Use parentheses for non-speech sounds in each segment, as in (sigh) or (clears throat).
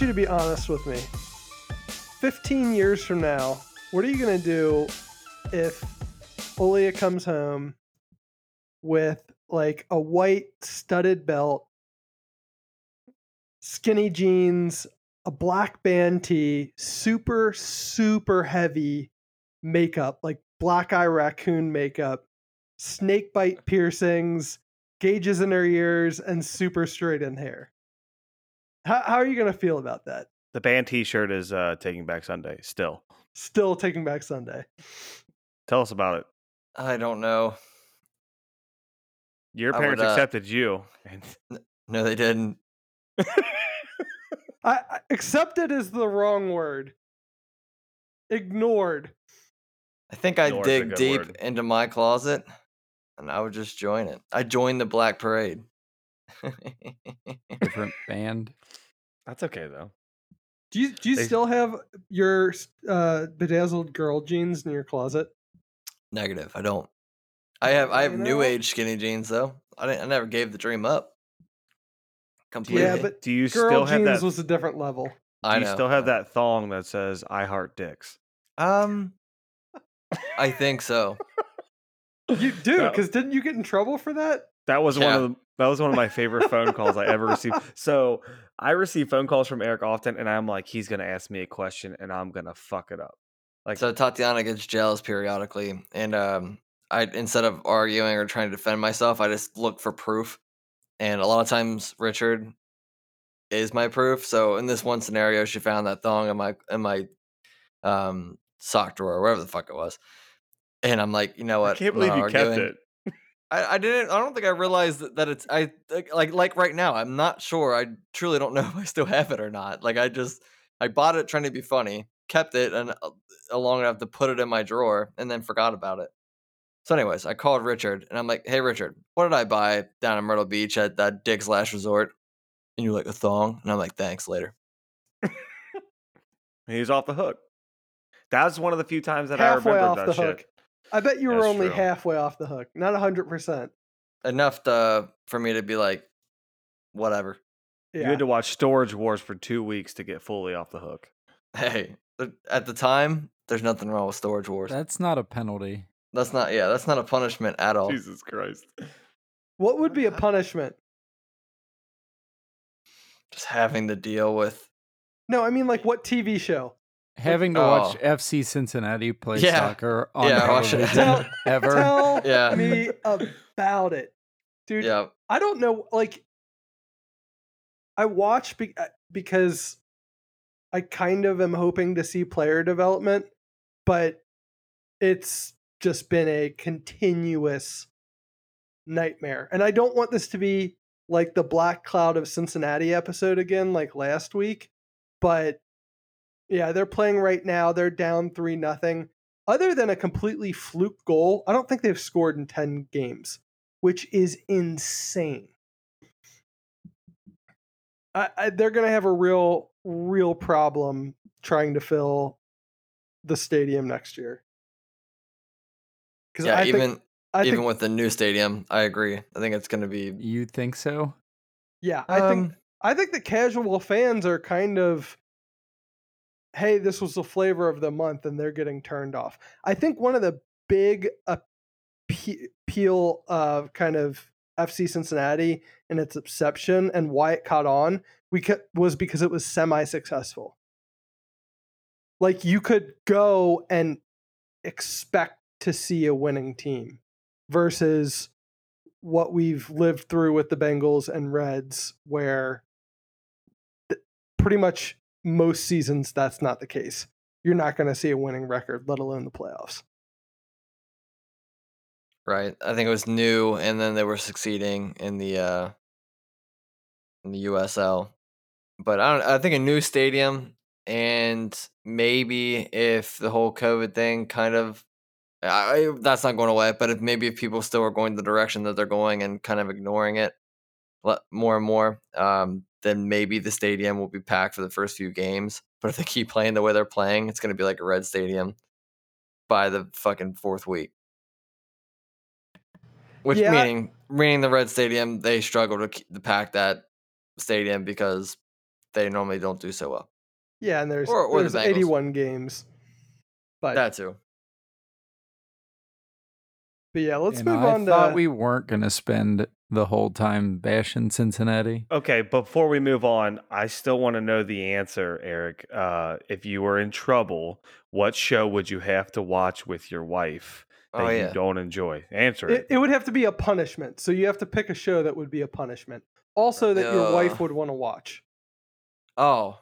you to be honest with me. 15 years from now, what are you going to do if Olia comes home with like a white studded belt, skinny jeans, a black band tee, super, super heavy makeup, like black eye raccoon makeup, snake bite piercings, gauges in her ears, and super straight in hair. How, how are you going to feel about that? The band T-shirt is uh, Taking Back Sunday. Still, Still taking back Sunday. tell us about it. I don't know. Your I would, parents uh, accepted you, and (laughs) No, they didn't. (laughs) I, I accepted is the wrong word. Ignored. I think I'd Ignore's dig deep word. into my closet and I would just join it. I joined the Black Parade. Different (laughs) band. that's okay though. Do you do you They- still have your uh, bedazzled girl jeans in your closet? Negative. I don't. I have I have You new know? age skinny jeans though. I didn't. I never gave the dream up. Completely. Yeah, but Do you girl still have that? was a different level. do I you know. still have that thong that says "I heart dicks"? Um, I think so. You do because didn't you get in trouble for that? That was one of the, that was one of my favorite phone calls I ever received. (laughs) So I receive phone calls from Eric often, and I'm like, he's gonna ask me a question, and I'm gonna fuck it up. Like, So Tatiana gets jealous periodically, and um, I instead of arguing or trying to defend myself, I just look for proof. And a lot of times, Richard is my proof. So in this one scenario, she found that thong in my in my um sock drawer, or wherever the fuck it was. And I'm like, you know what? I can't believe you kept it. I, I didn't. I don't think I realized that, that it's. I like, like right now. I'm not sure. I truly don't know (laughs) if I still have it or not. Like I just I bought it trying to be funny, kept it, and uh, long enough to put it in my drawer, and then forgot about it. So, anyways, I called Richard, and I'm like, "Hey, Richard, what did I buy down in Myrtle Beach at that Dick's Last Resort?" And you're like, "A thong," and I'm like, "Thanks, later." (laughs) And he was off the hook. That was one of the few times that I halfway remembered off that shit. hook. I bet you were That's only true. halfway off the hook, not hundred percent. Enough to, for me to be like, whatever. You had to watch Storage Wars for two weeks to get fully off the hook. Hey, uh, at the time, there's nothing wrong with Storage Wars. That's not a penalty. That's not. Yeah, that's not a punishment at all. Jesus Christ. what would be a (laughs) punishment? Just having to deal with. No, I mean like what TV show? Having to Oh. watch FC Cincinnati play Yeah. soccer on Yeah, watch it. television Tell- ever. Tell (laughs) Yeah. me about it, dude. Yeah, I don't know. Like, I watch be- uh, because I kind of am hoping to see player development, but it's just been a continuous nightmare. And I don't want this to be like the Black Cloud of Cincinnati episode again, like last week. But yeah, they're playing right now. They're down three nothing. Other than a completely fluke goal, I don't think they've scored in ten games, which is insane. I, I, they're going to have a real, real problem trying to fill the stadium next year. Because yeah. I even think, I even think, with the new stadium, I agree. I think it's going to be. You think so? yeah, I think um, I think the casual fans are kind of, hey, this was the flavor of the month, and they're getting turned off. I think one of the big appeal of kind of FC Cincinnati and its exception and why it caught on we ca- was because it was semi-successful. Like you could go and expect to see a winning team versus what we've lived through with the Bengals and Reds, where pretty much most seasons that's not the case. You're not going to see a winning record, let alone the playoffs. right. I think it was new, and then they were succeeding in the uh in the USL. But I don't. I think a new stadium, and maybe if the whole COVID thing kind of. I, that's not going away, but if maybe if people still are going the direction that they're going and kind of ignoring it more and more, um, then maybe the stadium will be packed for the first few games. But if they keep playing the way they're playing, it's going to be like a red stadium by the fucking fourth week. Which Yeah. meaning meaning the red stadium they struggle to, keep, to pack that stadium because they normally don't do so well. Yeah, and there's Or- or there's Bengals. 81 games. But That too. but yeah, let's and move I on I thought to we weren't going to spend the whole time bashing Cincinnati. Okay, before we move on, I still want to know the answer, Eric. Uh, if you were in trouble, what show would you have to watch with your wife that Oh you don't enjoy? Answer it, it. it would have to be a punishment. So you have to pick a show that would be a punishment. Also that your wife Uh. would want to watch. Oh.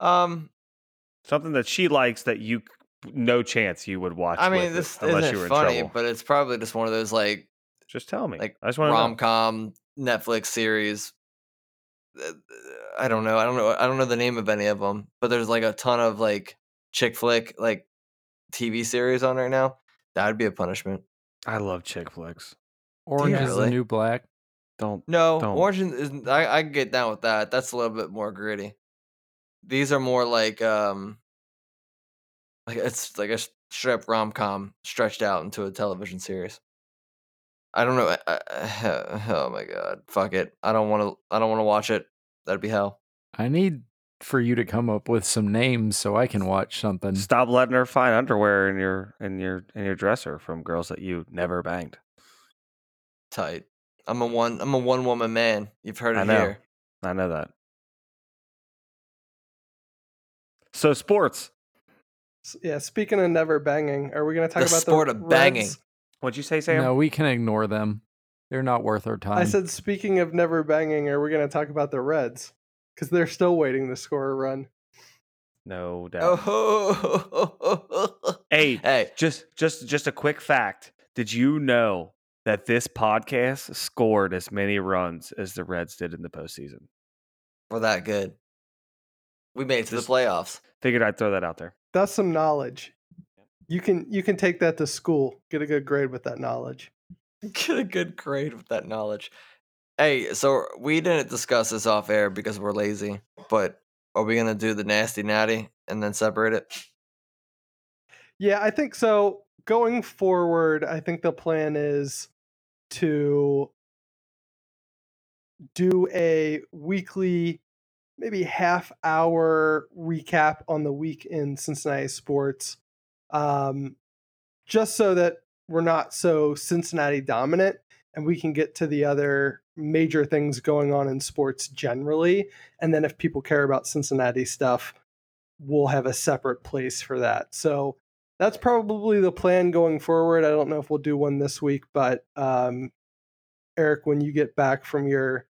Um. Something that she likes that you no chance you would watch. I mean, with this unless isn't you were in funny, trouble. but it's probably just one of those like Just tell me. like I just want to rom know. com Netflix series. Uh, I don't know. I don't know. I don't know the name of any of them, but there's like a ton of like chick flick like TV series on right now. That would be a punishment. I love chick flicks. Orange is really? the new black. Don't. No, Don't. Orange is is- I I can get down with that. That's a little bit more gritty. These are more like um like it's like a strip rom com stretched out into a television series. I don't know. I, I, (laughs) oh my god, fuck it. I don't want to. I don't want to watch it. That'd be hell. I need for you to come up with some names so I can watch something. Stop letting her find underwear in your in your in your dresser from girls that you never banged. Tight. I'm a one. I'm a one woman man. You've heard I it know. here. I know that. So sports. Yeah, speaking of never banging, are we going to talk The about sport the sport of banging. Reds? What'd you say, Sam? No, we can ignore them. They're not worth our time. I said, speaking of never banging, are we going to talk about the Reds? Because they're still waiting to score a run. No doubt. Oh. Hey, (laughs) hey. just just just a quick fact. Did you know that this podcast scored as many runs as the Reds did in the postseason? We're that good. We made it to Just- the playoffs. Figured I'd throw that out there. That's some knowledge. You can you can take that to school, get a good grade with that knowledge. (laughs) Get a good grade with that knowledge. Hey, so we didn't discuss this off air because we're lazy, but are we gonna do the nasty natty and then separate it? Yeah, I think so. Going forward, I think the plan is to do a weekly, maybe half hour recap on the week in Cincinnati sports, um, just so that we're not so Cincinnati dominant and we can get to the other major things going on in sports generally. And then if people care about Cincinnati stuff, we'll have a separate place for that. So that's probably the plan going forward. I don't know if we'll do one this week, but um, Eric, when you get back from your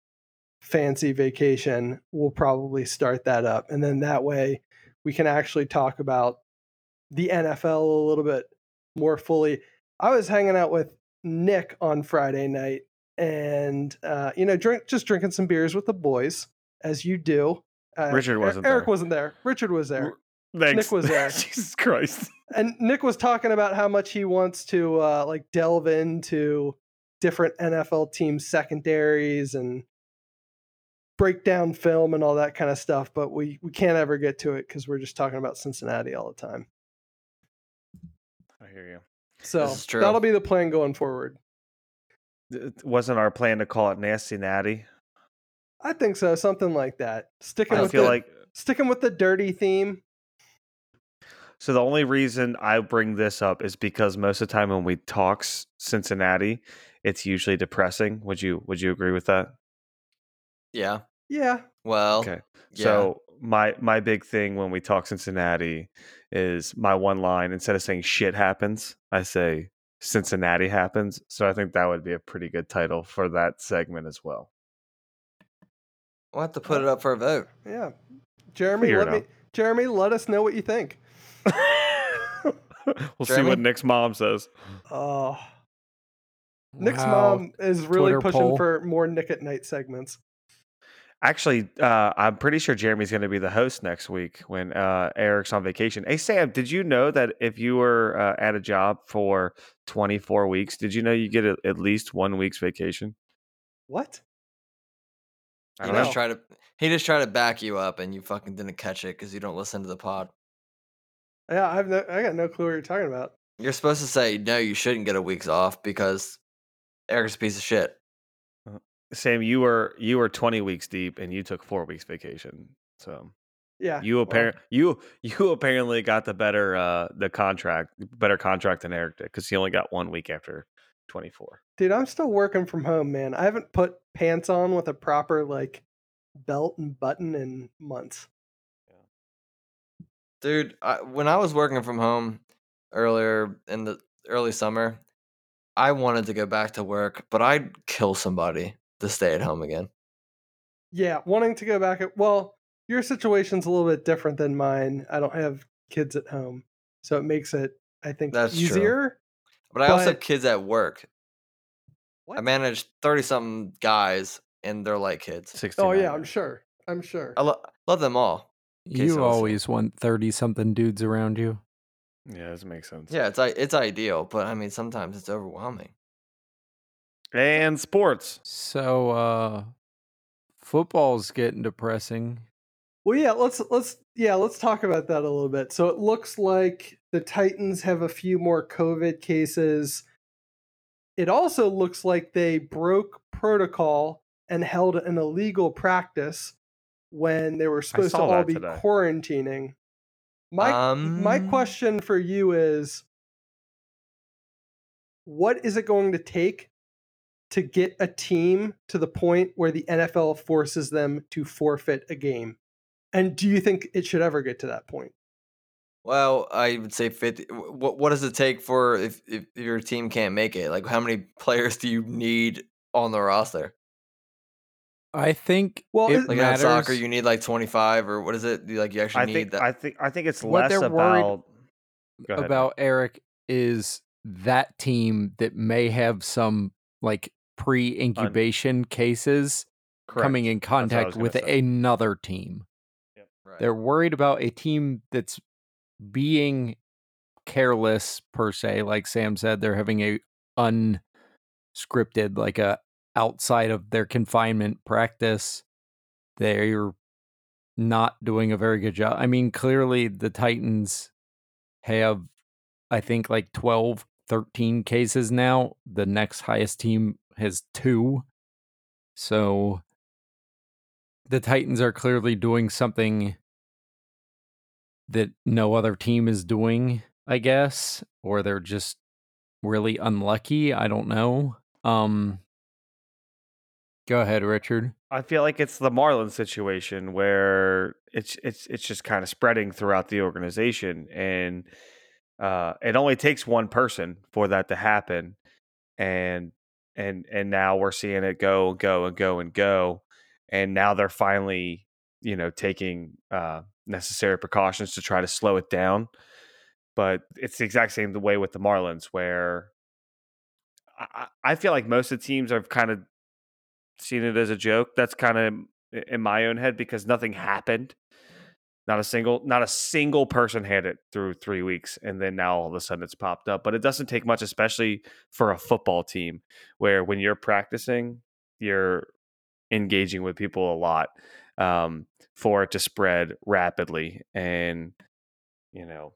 fancy vacation, we'll probably start that up. And then that way we can actually talk about the NFL a little bit more fully. I was hanging out with Nick on Friday night and, uh, you know, drink, just drinking some beers with the boys, as you do. Uh, Richard Er- wasn't there. Eric there. wasn't there. Richard was there. Thanks. Nick was there. (laughs) Jesus Christ. and Nick was talking about how much he wants to uh, like delve into different NFL team secondaries and break down film and all that kind of stuff, but we we can't ever get to it because we're just talking about Cincinnati all the time. I hear you. So that'll be the plan going forward. It wasn't our plan to call it Nasty Natty. I think so, something like that. Sticking I with feel the like sticking with the dirty theme. so. The only reason I bring this up is because most of the time when we talk Cincinnati, it's usually depressing. Would you Would you agree with that? Yeah. Yeah, Well. Okay. yeah. So my my big thing when we talk Cincinnati is my one line. Instead of saying "shit happens," I say "Cincinnati happens." So I think that would be a pretty good title for that segment as well. we'll have to put uh, it up for a vote. yeah. Jeremy, Figure let me out. Jeremy, let us know what you think. (laughs) we'll see what Nick's mom says. Oh, Nick's Wow. mom is really Twitter pushing poll. for more Nick at Night segments. Actually, uh, I'm pretty sure Jeremy's going to be the host next week when uh, Eric's on vacation. Hey, Sam, did you know that if you were uh, at a job for 24 weeks, did you know you get a, at least one week's vacation? What? I He don't know. just tried to he just tried to back you up and you fucking didn't catch it because you don't listen to the pod. Yeah, I've no, I got no clue what you're talking about. You're supposed to say no, you shouldn't get a week's off because Eric's a piece of shit. Sam, you were you were 20 weeks deep and you took four weeks vacation. So Yeah. you well, apparent you (laughs) you apparently got the better uh the contract better contract than Eric did because he only got one week after twenty four. dude, I'm still working from home, man. I haven't put pants on with a proper like belt and button in months. Yeah. Dude, I, when I was working from home earlier in the early summer, I wanted to go back to work, but I'd kill somebody to stay at home again. Yeah, wanting to go back at well, your situation's a little bit different than mine. I don't have kids at home, so it makes it I think That's true. easier. But I also have kids at work. I manage 30 something guys and they're like kids. Sixteen. Oh yeah, I'm sure. I'm sure. I lo- love them all. You was- always want 30 something dudes around you. Yeah, this makes sense. Yeah, it's i- it's ideal, but I mean sometimes it's overwhelming. And sports. So, uh, football's getting depressing. Well, yeah, let's let's yeah, let's talk about that a little bit. So it looks like the Titans have a few more COVID cases. It also looks like they broke protocol and held an illegal practice when they were supposed to all be today. quarantining. My my Um, question for you is what is it going to take to get a team to the point where the NFL forces them to forfeit a game? And do you think it should ever get to that point? Well, I would say 50. What what does it take for if, if your team can't make it? Like how many (laughs) players do you need on the roster? I think Well, it it- Like matters. in soccer, you need like 25 or what is it? You, Like you actually I need think that. I think I think it's What less they're about Go about Eric is that team that may have some like pre incubation cases coming in That's what I contact with say. another team. Right. They're worried about a team that's being careless per se. Like Sam said, they're having a unscripted, like a outside of their confinement practice. They're not doing a very good job. I mean, clearly the Titans have, I think, like 12, 13 cases now. The next highest team has two. So the Titans are clearly doing something that no other team is doing, I guess, or they're just really unlucky. I don't know. Um Go ahead, Richard. I feel like it's the Marlins situation where it's it's it's just kind of spreading throughout the organization, and uh, it only takes one person for that to happen, and and and now we're seeing it go and go and go and go, and now they're finally you know taking uh, necessary precautions to try to slow it down, but it's the exact same the way with the Marlins where. I, I feel like most of the teams have kind of seen it as a joke. That's kind of in my own head because nothing happened. Not a single, not a single person had it through three weeks, and then now all of a sudden it's popped up. But it doesn't take much, especially for a football team, where when you're practicing, you're engaging with people a lot um, for it to spread rapidly. And you know,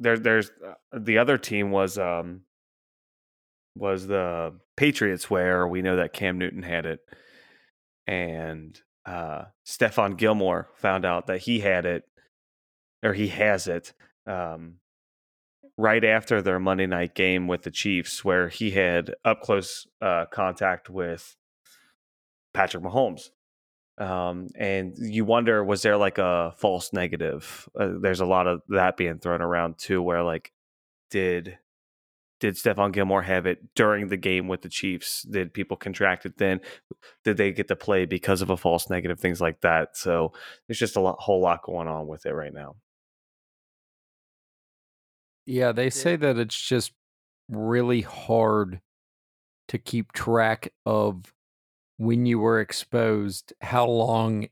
there, there's uh, the other team was um, was the Patriots, where we know that Cam Newton had it, and uh, Stephon Gilmore found out that he had it, or he has it, um, right after their Monday night game with the Chiefs, where he had up close uh, contact with Patrick Mahomes. Um, and you wonder, was there like a false negative? Uh, there's a lot of that being thrown around too, where like, did did Stephon Gilmore have it during the game with the Chiefs? Did people contract it then? Did they get to play because of a false negative? Things like that. So there's just a lot, whole lot going on with it right now. Yeah, they say that it's just really hard to keep track of when you were exposed, how long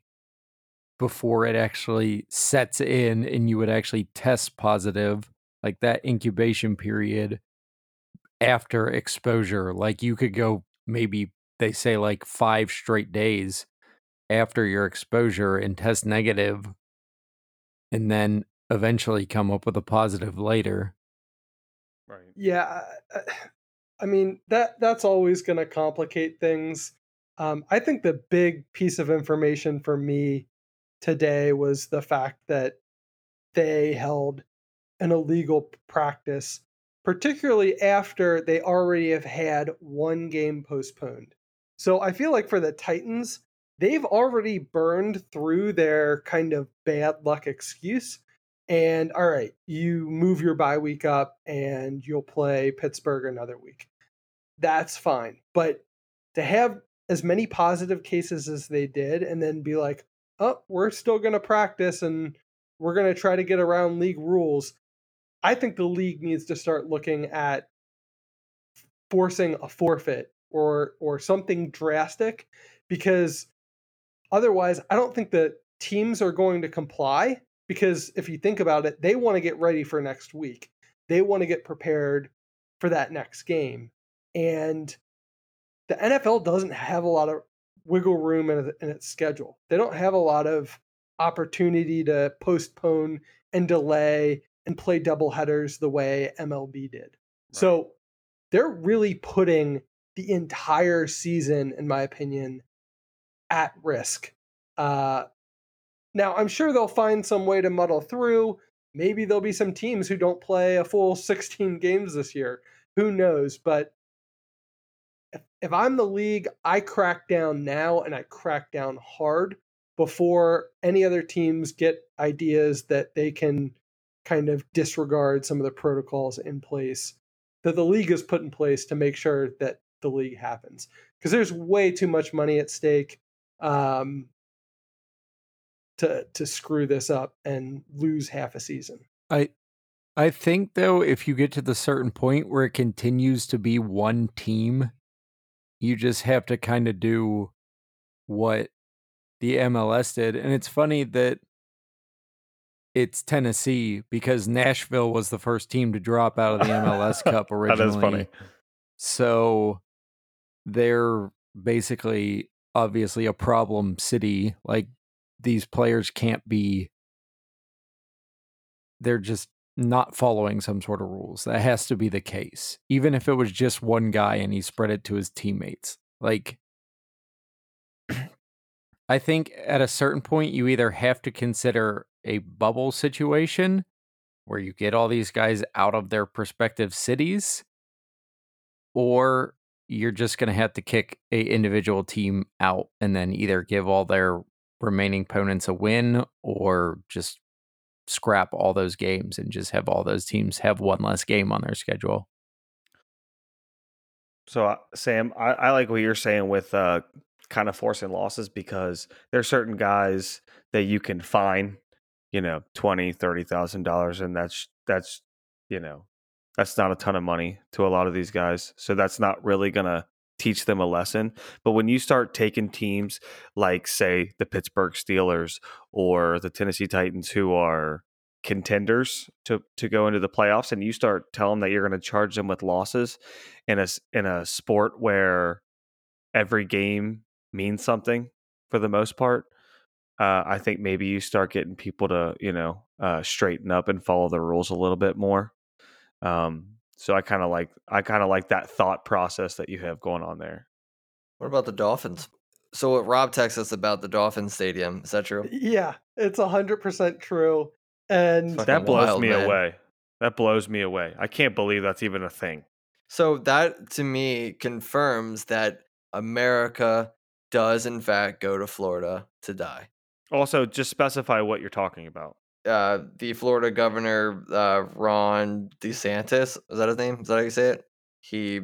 before it actually sets in and you would actually test positive, like that incubation period after exposure. Like you could go maybe they say like five straight days after your exposure and test negative and then eventually come up with a positive later. Right. Yeah, I- I (sighs) mean that that's always going to complicate things. Um, I think the big piece of information for me today was the fact that they held an illegal practice, particularly after they already have had one game postponed. So I feel like for the Titans, they've already burned through their kind of bad luck excuse. And all right, you move your bye week up and you'll play Pittsburgh another week. That's fine. But to have as many positive cases as they did and then be like, oh, we're still going to practice and we're going to try to get around league rules. I think the league needs to start looking at forcing a forfeit or or something drastic because otherwise I don't think that teams are going to comply because if you think about it, they want to get ready for next week. They want to get prepared for that next game. And the NFL doesn't have a lot of wiggle room in, in its schedule. They don't have a lot of opportunity to postpone and delay and play double headers the way MLB did. Right. So they're really putting the entire season, in my opinion, at risk. Uh, now, I'm sure they'll find some way to muddle through. Maybe there'll be some teams who don't play a full (laughs) 16 games this year. Who knows? But if, if I'm the league, I crack down now and I crack down hard before any other teams get ideas that they can kind of disregard some of the protocols in place that the league has put in place to make sure that the league happens because there's way too much money at stake um, to to screw this up and lose half a season. I I think though if you get to the certain point where it continues to be one team, you just have to kind of do what the MLS did. And it's funny that it's Tennessee because Nashville was the first team to drop out of the MLS (laughs) Cup originally. that is funny. So they're basically obviously a problem city. Like these players can't be they're just not following some sort of rules. That has to be the case. Even if it was just one guy and he spread it to his teammates. Like (clears throat) I think at a certain point you either have to consider a bubble situation where you get all these guys out of their respective cities or you're just going to have to kick a individual team out and then either give all their remaining opponents a win or just scrap all those games and just have all those teams have one less game on their schedule. So, uh, Sam, I, I, like what you're saying with uh, kind of forcing losses because there are certain guys that you can fine, you know, twenty, thirty thousand dollars, and that's that's you know that's not a ton of money to a lot of these guys. So that's not really to teach them a lesson. But when you start taking teams like, say, the Pittsburgh Steelers or the Tennessee Titans, who are contenders to to go into the playoffs, and you start telling them that you're going to charge them with losses in a in a sport where every game means something for the most part. Uh, I think maybe you start getting people to you know uh, straighten up and follow the rules a little bit more. Um, so I kind of like I kind of like that thought process that you have going on there. What about the Dolphins? So what Rob texts us about the Dolphin Stadium is that true? Yeah, it's hundred percent true, and that blows wild, me man. away. That blows me away. I can't believe that's even a thing. So that to me confirms that America does in fact go to Florida to die. Also, just specify what you're talking about uh, the Florida governor uh, Ron DeSantis. Is that his name? Is that how you say it? He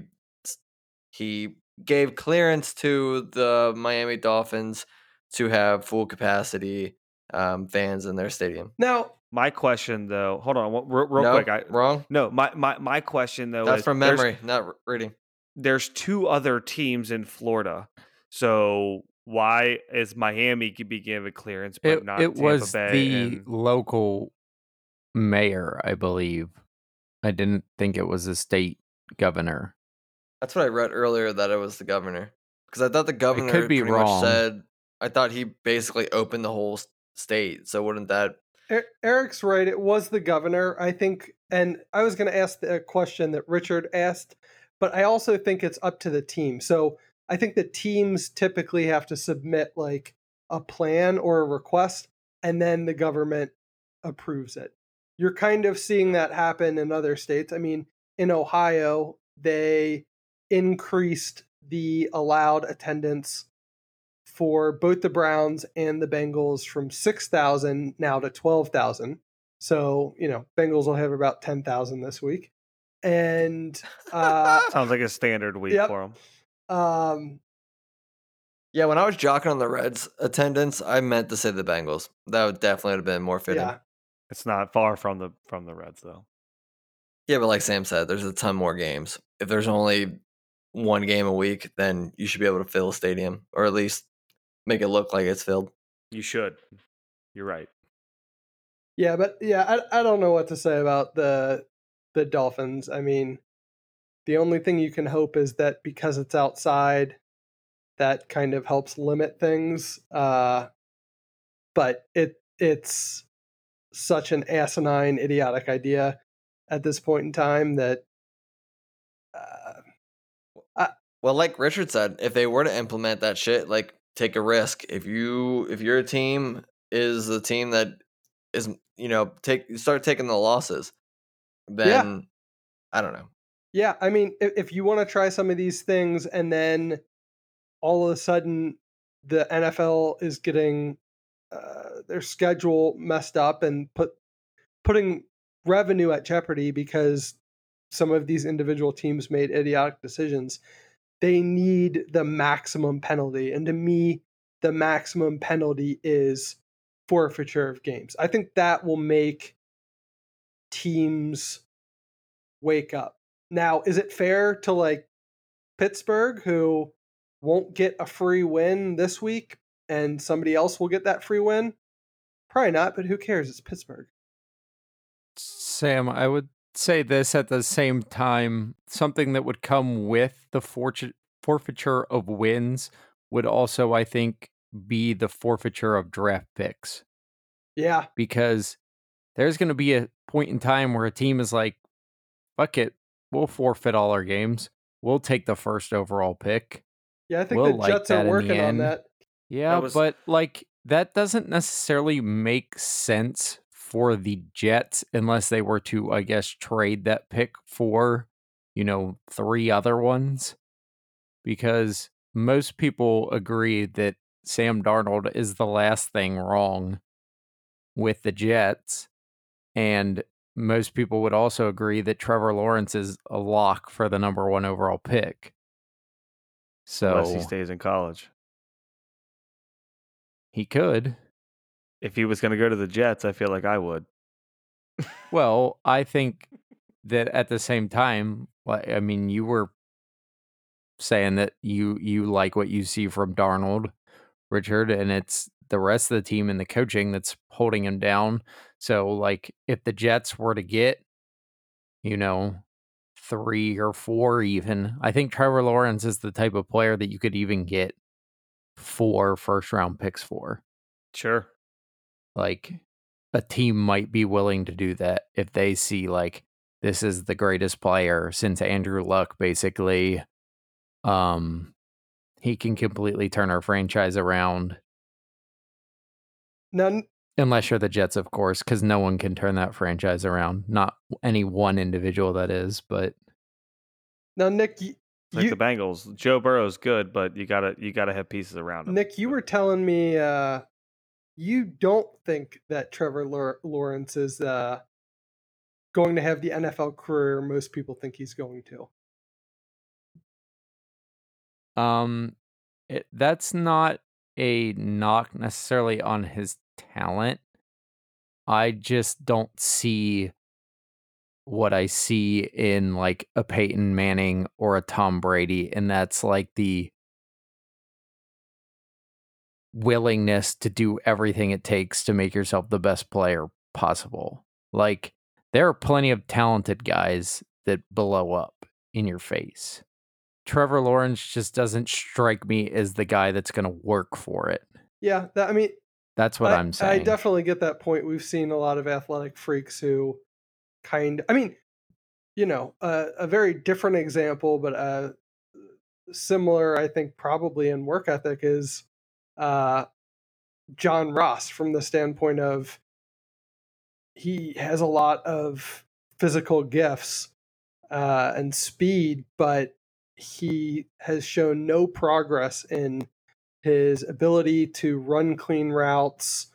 he gave clearance to the Miami Dolphins to have full capacity um, fans in their stadium. Now, my question though, hold on, real, real no, quick. I, wrong. No, my my my question though. That's from memory, not reading. There's two other teams in Florida, so why is Miami be given clearance but it, not it Tampa was Bay the and... local mayor, I believe. I didn't think it was a state governor. That's what I read earlier that it was the governor because I thought the governor could be wrong. said I thought he basically opened the whole state. So wouldn't that? Eric's right. It was the governor, I think, and I was going to ask the question that Richard asked, but I also think it's up to the team. So I think the teams typically have to submit like a plan or a request. and then the government approves it. You're kind of seeing that happen in other states. I mean, in Ohio, they increased the allowed attendance for both the Browns and the Bengals from 6,000 now to 12,000. So, you know, Bengals will have about 10,000 this week. And uh, Sounds like a standard week Yep. for them. Um, Yeah, when I was jocking on the Reds attendance, I meant to say the Bengals. That would definitely have been more fitting. yeah, It's not far from the from the Reds though. Yeah, but like Sam said, there's a ton more games. If there's only one game a week, then you should be able to fill a stadium or at least make it look like it's filled. You should. You're right. yeah, but yeah, I, I don't know what to say about the the Dolphins. I mean, the only thing you can hope is that because it's outside, that kind of helps limit things. Uh, but it it's such an asinine, idiotic idea at this point in time that uh, Well, like Richard said, if they were to implement that shit, like take a risk. If you if your team is the team that is you know take start taking the losses, then I don't know. Yeah, I mean, if, if you want to try some of these things and then all of a sudden the NFL is getting uh, their schedule messed up and put putting revenue at jeopardy because some of these individual teams made idiotic decisions, they need the maximum penalty. And to me, the maximum penalty is forfeiture of games. I think that will make teams wake up. Now, is it fair to like Pittsburgh, who won't get a free win this week, and somebody else will get that free win? Probably not, but who cares? It's Pittsburgh. Sam, I would say this at the same time. Something that would come with the forfeiture of wins would also, I think, be the forfeiture of draft picks Yeah, because there's going to be a point in time where a team is like, fuck it, we'll forfeit all our games. We'll take the first overall pick. yeah. I think We'll the like Jets are working on that. Yeah, was- but like that doesn't necessarily make sense for the Jets unless they were to, I guess, trade that pick for, you know, three other ones. Because most people agree that Sam Darnold is the last thing wrong with the Jets. And most people would also agree that Trevor Lawrence is a lock for the number one overall pick. So Unless he stays in college. he could. If he was going to go to the Jets, I feel like I would. (laughs) Well, I think that at the same time, I mean, you were saying that you you like what you see from Darnold, Richard, and it's the rest of the team and the coaching that's holding him down. So, like, if the Jets were to get, you know, three or four, even, I think Trevor Lawrence is the type of player that you could even get four first round picks for Sure. like a team might be willing to do that if they see like this is the greatest player since Andrew Luck basically um he can completely turn our franchise around Now, n- unless you're the Jets of course cuz no one can turn that franchise around not any one individual that is but now, Nick, y- like you, the Bengals. Joe Burrow's good, but you gotta you gotta have pieces around him. Nick, you were telling me uh, you don't think that Trevor Lawrence is uh, going to have the NFL career most people think he's going to. Um, it, that's not a knock necessarily on his talent. I just don't see what I see in like a Peyton Manning or a Tom Brady, and that's like the willingness to do everything it takes to make yourself the best player possible. Like there are plenty of talented guys that blow up in your face. Trevor Lawrence just doesn't strike me as the guy that's going to work for it. Yeah, that, I mean, That's what I, am saying. I definitely get that point. We've seen a lot of athletic freaks who kind I mean, you know, uh, a very different example, but uh, similar, I think, probably in work ethic is uh, John Ross from the standpoint of he has a lot of physical gifts uh, and speed, but he has shown no progress in his ability to run clean routes,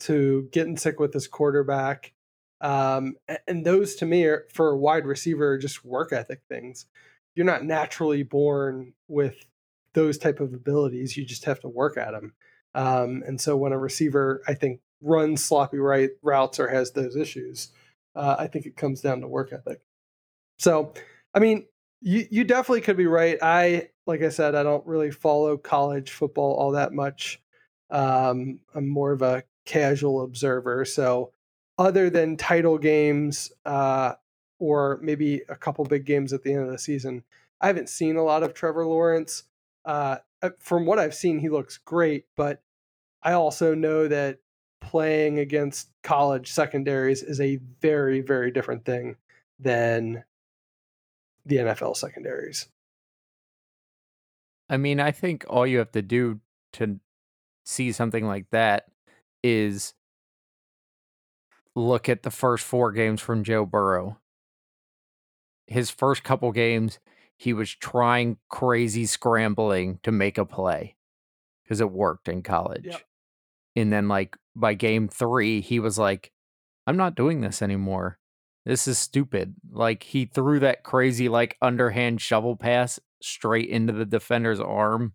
to get in sick with his quarterback. Um, and those to me are for a wide receiver just work ethic things. You're not naturally born with those type of abilities. You just have to work at them. Um, and so when a receiver, I think, runs sloppy right routes or has those issues, uh, I think it comes down to work ethic. So, I mean, you you definitely could be right. I like I said, I don't really follow college football all that much. Um, I'm more of a casual observer. So, other than title games uh, or maybe a couple big games at the end of the season, I haven't seen a lot of Trevor Lawrence. Uh, uh from what I've seen, he looks great, but I also know that playing against college secondaries is a very, very different thing than the NFL secondaries. I mean, I think all you have to do to see something like that is look at the first four games from Joe Burrow. His first couple games, he was trying crazy scrambling to make a play because it worked in college. Yep. And then, like, by game three, he was like, I'm not doing this anymore. This is stupid. Like, he threw that crazy, like, underhand shovel pass straight into the defender's arm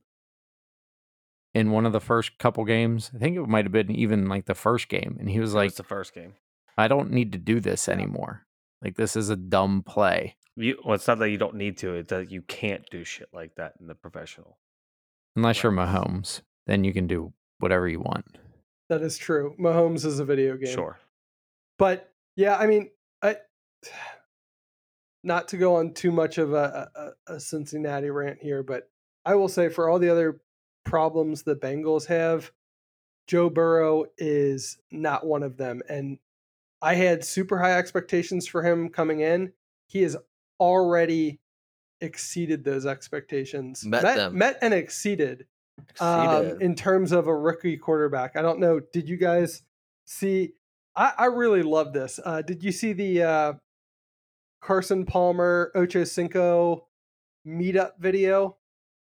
in one of the first couple games. I think it might have been even like the first game. And he was like, was the first game. I don't need to do this anymore. Like, this is a dumb play. You, well, it's not that you don't need to, it's that you can't do shit like that in the professional. Unless right. you're Mahomes, then you can do whatever you want. That is true. Mahomes is a video game. Sure. But yeah, I mean, I not to go on too much of a, a, a Cincinnati rant here, but I will say for all the other problems the Bengals have, Joe Burrow is not one of them. And I had super high expectations for him coming in. He has already exceeded those expectations. Met, met them. Met and exceeded. Um, in terms of a rookie quarterback. I don't know. Did you guys see? I, I really love this. Uh, did you see the uh, Carson Palmer Ocho Cinco meetup video?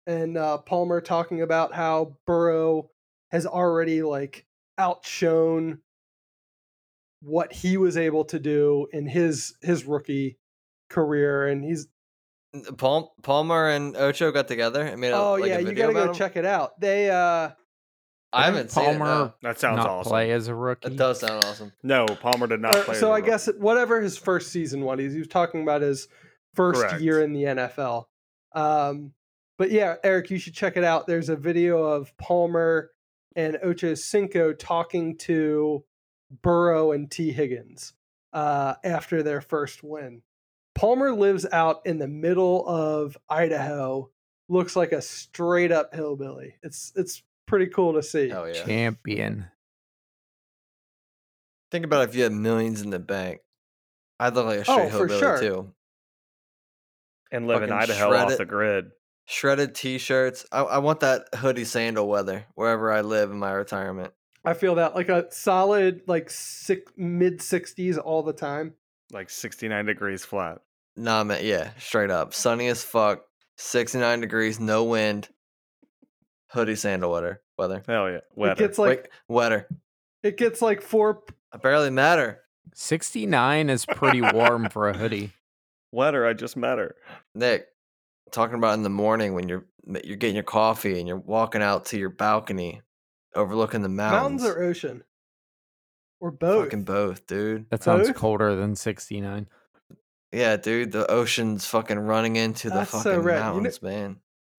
And uh, Palmer talking about how Burrow has already like outshone what he was able to do in his his rookie career, and he's Palmer and Ocho got together and made. A, oh like yeah, you gotta go him? check it out. They uh, I haven't Palmer seen it. No. That sounds not awesome. play as a rookie. It does sound awesome. No, Palmer did not uh, play. so as I a guess whatever his first season was, he was talking about his first Correct. year in the NFL. Um, but yeah, Eric, you should check it out. There's a video of Palmer and Ocho Cinco talking to Burrow and Tee Higgins uh, after their first win. Palmer lives out in the middle of Idaho. Looks like a straight up hillbilly. It's it's pretty cool to see. Hell yeah. Champion. Think about if you had millions in the bank. I'd look like a straight Oh, hillbilly sure. too. and live in Idaho shred off the grid. Shredded t-shirts. I, I want that hoodie sandal weather wherever I live in my retirement. I feel that like a solid like six, mid 60s all the time. Like 69 degrees flat. Nah, man. Yeah, straight up. Sunny as fuck. 69 degrees, no wind. Hoodie sandal weather. Weather. Hell yeah. Weather. It gets like Wait, wetter. it gets like four. I barely matter. 69 is pretty warm for a hoodie. (laughs) Weather, I just met her. Nick, talking about in the morning when you're you're getting your coffee and you're walking out to your balcony overlooking the mountains. Mountains or ocean, or both. Fucking both, dude. That sounds Both? colder than 69. Yeah, dude, the ocean's fucking running into the That's so fucking. You know- mountains, man.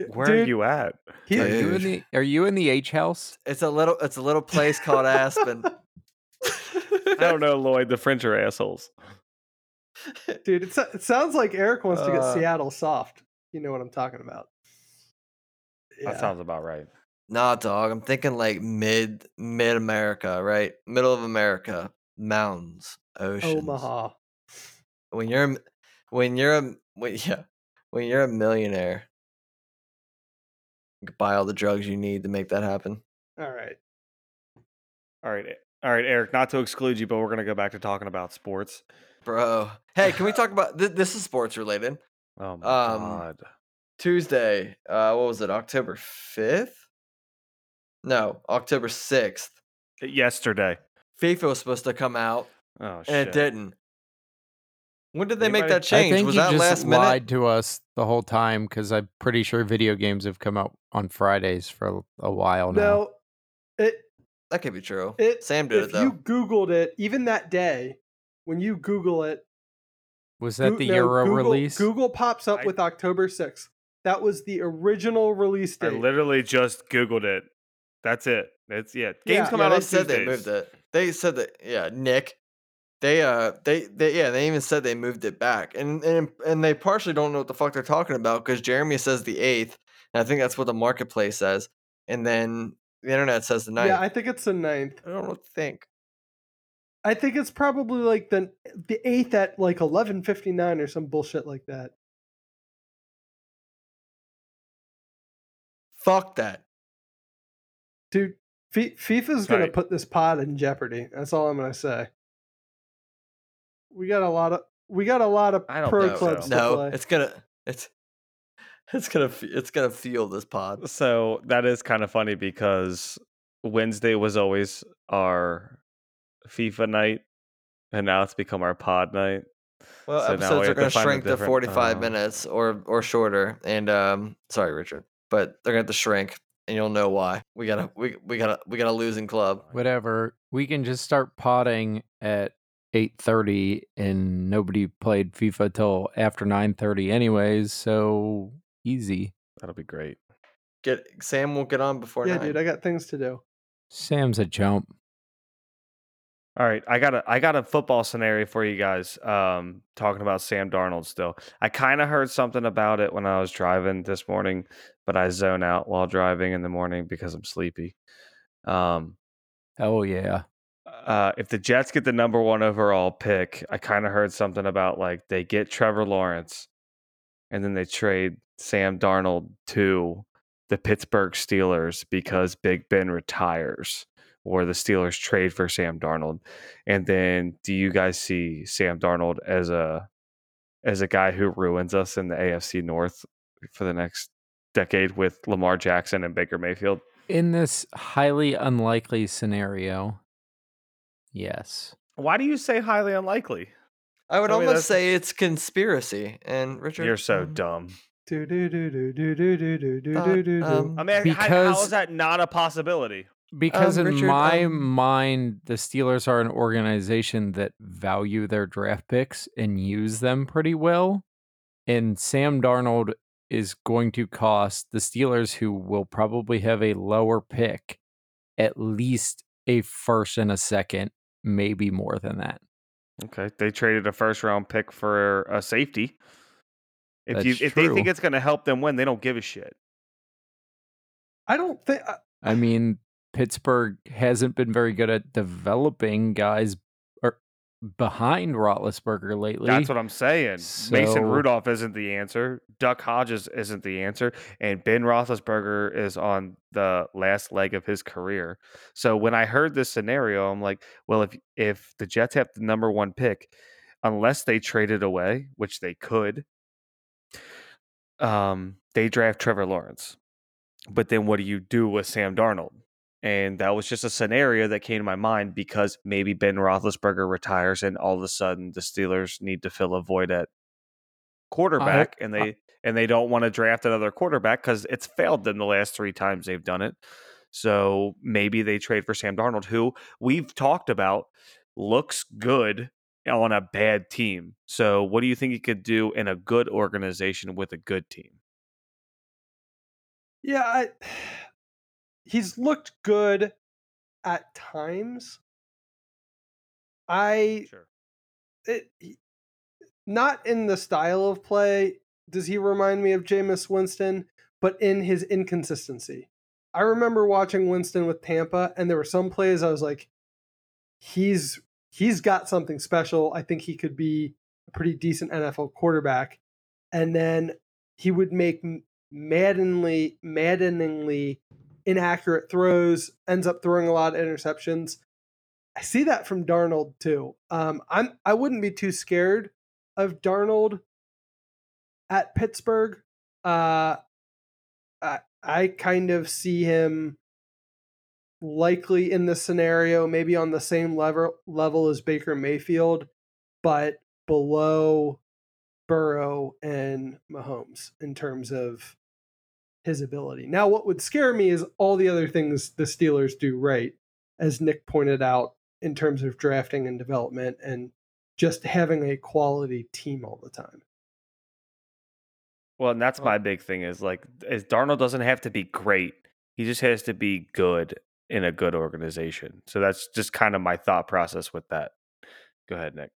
Where are you at? he- Are you in the Are you in the H house? It's a little it's a little place called Aspen. (laughs) I don't know, Lloyd. The French are assholes. dude, it, so- it sounds like Eric wants to get Uh, Seattle soft. You know what I'm talking about. That sounds about right. Nah, dog. I'm thinking like mid mid America, right? Middle of America, mountains, oceans. Omaha. When you're when you're a when, (laughs) yeah, when you're a millionaire, you can buy all the drugs you need to make that happen. All right. All right, all right, Eric. Not to exclude you, but we're gonna go back to talking about sports. Bro. Hey, can we talk (laughs) about th- this is sports related. Oh my Um, god! Tuesday, uh what was it? October 5th? No, October 6th. Yesterday. FIFA was supposed to come out Oh and shit! it didn't. When did they make that change? I think was you that just last minute? They lied to us the whole time because I'm pretty sure video games have come out on Fridays for a while now. No, it That could be true. it Sam did if it though. you Googled it, even that day, when you Google it, Was that Goo- the no, Euro Google, release? Google pops up I- with October 6th. That was the original release date. I literally just googled it. That's it. It's yeah. Games Yeah. come yeah, out they on said they moved it. They said that yeah, Nick. They uh they, they yeah, they even said they moved it back. And and and they partially don't know what the fuck they're talking about because Jeremy says the eighth, and I think that's what the marketplace says. And then the internet says the ninth. yeah, I think it's the ninth. I don't know what to think. I think it's probably like the the eighth at like eleven fifty nine or some bullshit like that. Fuck that. Dude, F- FIFA's gonna put this pod in jeopardy. That's all I'm gonna say. We got a lot of we got a lot of I don't pro think clubs so. to No, play. it's gonna it's (laughs) it's gonna it's gonna feel this pod. So that is kind of funny because Wednesday was always our FIFA night, and now it's become our pod night. Well, So now we episodes are gonna shrink to forty five uh, minutes or or shorter. And um sorry, Richard. But they're gonna have to shrink and you'll know why. We gotta we we gotta we got a losing club. Whatever. We can just start potting at 8:30 and nobody played FIFA till after 9:30 anyways, so easy. That'll be great. Get Sam will get on before yeah, nine. dude, I got things to do. Sam's a jump. All right, I got a I got a football scenario for you guys. Um, talking about Sam Darnold still. I kind of heard something about it when I was driving this morning, but I zone out while driving in the morning because I'm sleepy. Um, Oh yeah. Uh, if the Jets get the number one overall pick, I kind of heard something about like they get Trevor Lawrence, and then they trade Sam Darnold to the Pittsburgh Steelers because Big Ben retires, or the Steelers trade for Sam Darnold. And then, do you guys see Sam Darnold as a as a guy who ruins us in the AFC North for the next decade with Lamar Jackson and Baker Mayfield? In this highly unlikely scenario, Yes. Why do you say highly unlikely? I would almost say it's conspiracy. And Richard, you're so dumb. I mean, because, how, how is that not a possibility? Because um, in Richard, my um, mind, the Steelers are an organization that value their draft picks and use them pretty well. And Sam Darnold is going to cost the Steelers, who will probably have a lower pick, at least a first and a second maybe more than that. Okay, they traded a first round pick for a safety. If you That's if they think it's going to help them win, they don't give a shit. I don't think I- uh, I mean, Pittsburgh hasn't been very good at developing guys or behind Roethlisberger lately. That's what I'm saying. Mason Rudolph isn't the answer. Duck Hodges isn't the answer, and Ben Roethlisberger is on the last leg of his career. So when I heard this scenario, I'm like, well, if if the Jets have the number one pick, unless they trade it away, which they could, um, they draft Trevor Lawrence. But then what do you do with Sam Darnold? And that was just a scenario that came to my mind because maybe Ben Roethlisberger retires, and all of a sudden the Steelers need to fill a void at quarterback, and they and they don't want to draft another quarterback because it's failed them the last three times they've done it. So maybe they trade for Sam Darnold, who we've talked about looks good on a bad team. So what do you think he could do in a good organization with a good team? yeah, I, he's looked good at times. I Sure. it, not in the style of play does he remind me of Jameis Winston, but in his inconsistency. I remember watching Winston with Tampa, and there were some plays I was like, he's he's got something special. I think he could be a pretty decent NFL quarterback. And then he would make maddeningly, maddeningly inaccurate throws, ends up throwing a lot of interceptions. I see that from Darnold too. Um, I'm I wouldn't be too scared of Darnold at Pittsburgh. Uh, I, I kind of see him likely in this scenario, maybe on the same level level as Baker Mayfield, but below Burrow and Mahomes in terms of his ability. Now, what would scare me is all the other things the Steelers do right, as Nick pointed out, in terms of drafting and development and just having a quality team all the time. Well, and that's my big thing is like is Darnold doesn't have to be great. He just has to be good in a good organization. So that's just kind of my thought process with that. Go ahead, Nick.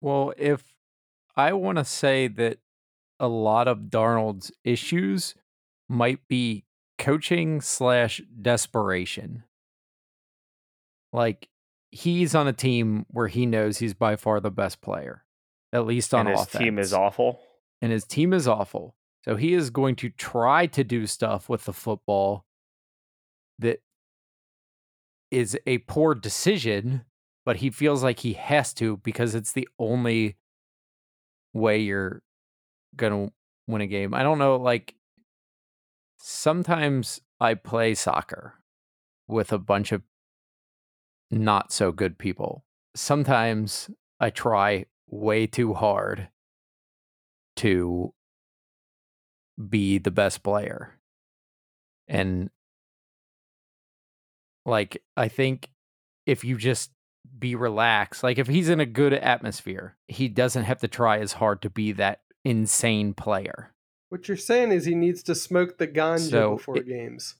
Well, if I want to say that a lot of Darnold's issues might be coaching slash desperation. Like he's on a team where he knows he's by far the best player, at least on and his offense. team is awful. and his team is awful. So he is going to try to do stuff with the football that is a poor decision, but he feels like he has to because it's the only way you're going to win a game. I don't know like sometimes I play soccer with a bunch of not so good people. Sometimes I try way too hard to be the best player. And like I think if you just be relaxed, like if he's in a good atmosphere, he doesn't have to try as hard to be that insane player. What you're saying is he needs to smoke the ganja So, before it- games.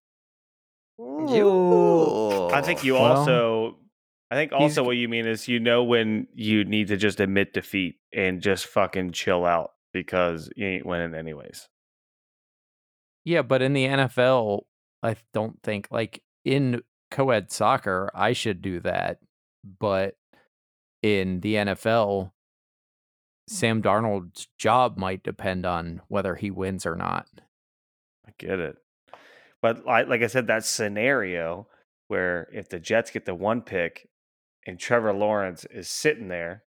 You. I think you Well, also I think also what you mean is you know when you need to just admit defeat and just fucking chill out because you ain't winning anyways. Yeah, but in the NFL, I don't think like in co-ed soccer, I should do that. But in the NFL, Sam Darnold's job might depend on whether he wins or not. I get it. But like like I said, that scenario where if the Jets get the one pick and Trevor Lawrence is sitting there.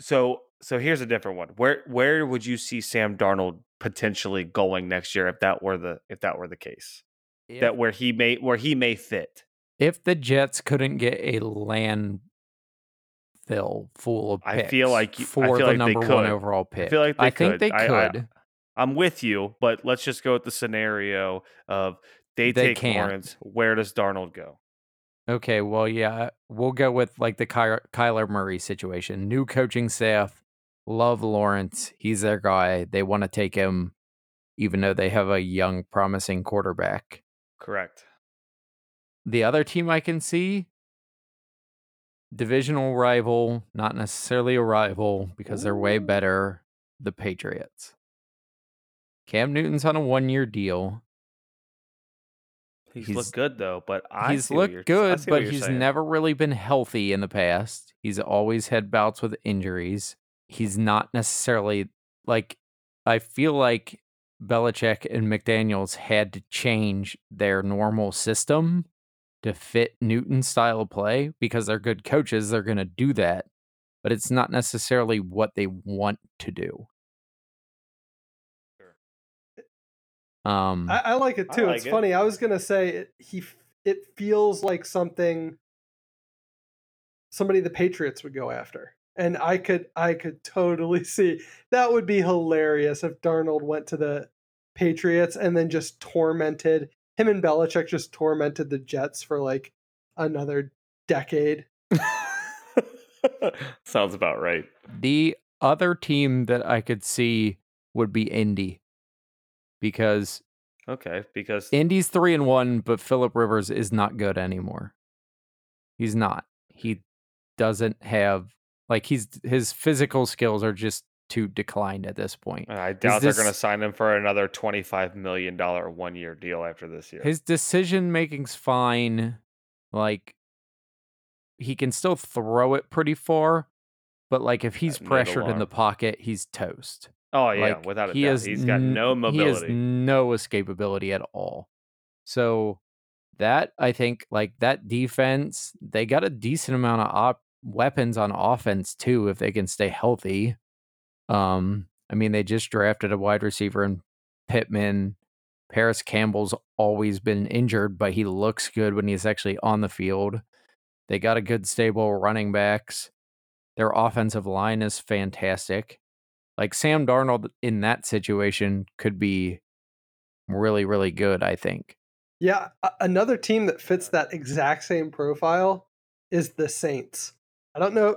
So so here's a different one. Where where would you see Sam Darnold potentially going next year if that were the if that were the case? If, That where he may where he may fit. if the Jets couldn't get a land fill full of I feel like you- I for feel the like they number one could. overall pick, I feel like they think could. they I- I- could. I'm with you, but let's just go with the scenario of they, They take can't. Lawrence. Where does Darnold go? Okay, well, yeah, we'll go with like the Ky- Kyler Murray situation. New coaching staff, love Lawrence. He's their guy. They want to take him, even though they have a young, promising quarterback. Correct. The other team I can see, divisional rival, not necessarily a rival because they're way better, the Patriots. Cam Newton's on a one year deal. He's, He's- looked good though, but I he's see what you're- looked good, but he's saying. never really been healthy in the past. He's always had bouts with injuries. He's not necessarily like I feel like Belichick and McDaniels had to change their normal system to fit Newton's style of play because they're good coaches. They're going to do that, but it's not necessarily what they want to do. Sure. Um, I, I like it too. like it's it. funny. I was gonna say it, he. It feels like something somebody the Patriots would go after, and I could I could totally (laughs) see that would be hilarious if Darnold went to the Patriots and then just tormented him and Belichick just tormented the Jets for like another decade. (laughs) Sounds about right. The other team that I could see would be Indy because Okay, because Indy's three and one, but Philip Rivers is not good anymore. He's not. He doesn't have like he's his physical skills are just too declined at this point. I doubt they're going to sign him for another twenty-five million dollar one-year deal after this year. His decision making's fine. Like he can still throw it pretty far, but like if he's That pressured in the pocket, he's toast. oh yeah, Like, without a he doubt, has he's got no He has mobility. no escapability at all. So that I think like that defense, they got a decent amount of op- weapons on offense too if they can stay healthy. Um, I mean, they just drafted a wide receiver in Pittman. Parris Campbell's always been injured, but he looks good when he's actually on the field. They got a good stable running backs. Their offensive line is fantastic. Like Sam Darnold in that situation could be really, really good, I think. Yeah, another team that fits that exact same profile is the Saints. I don't know.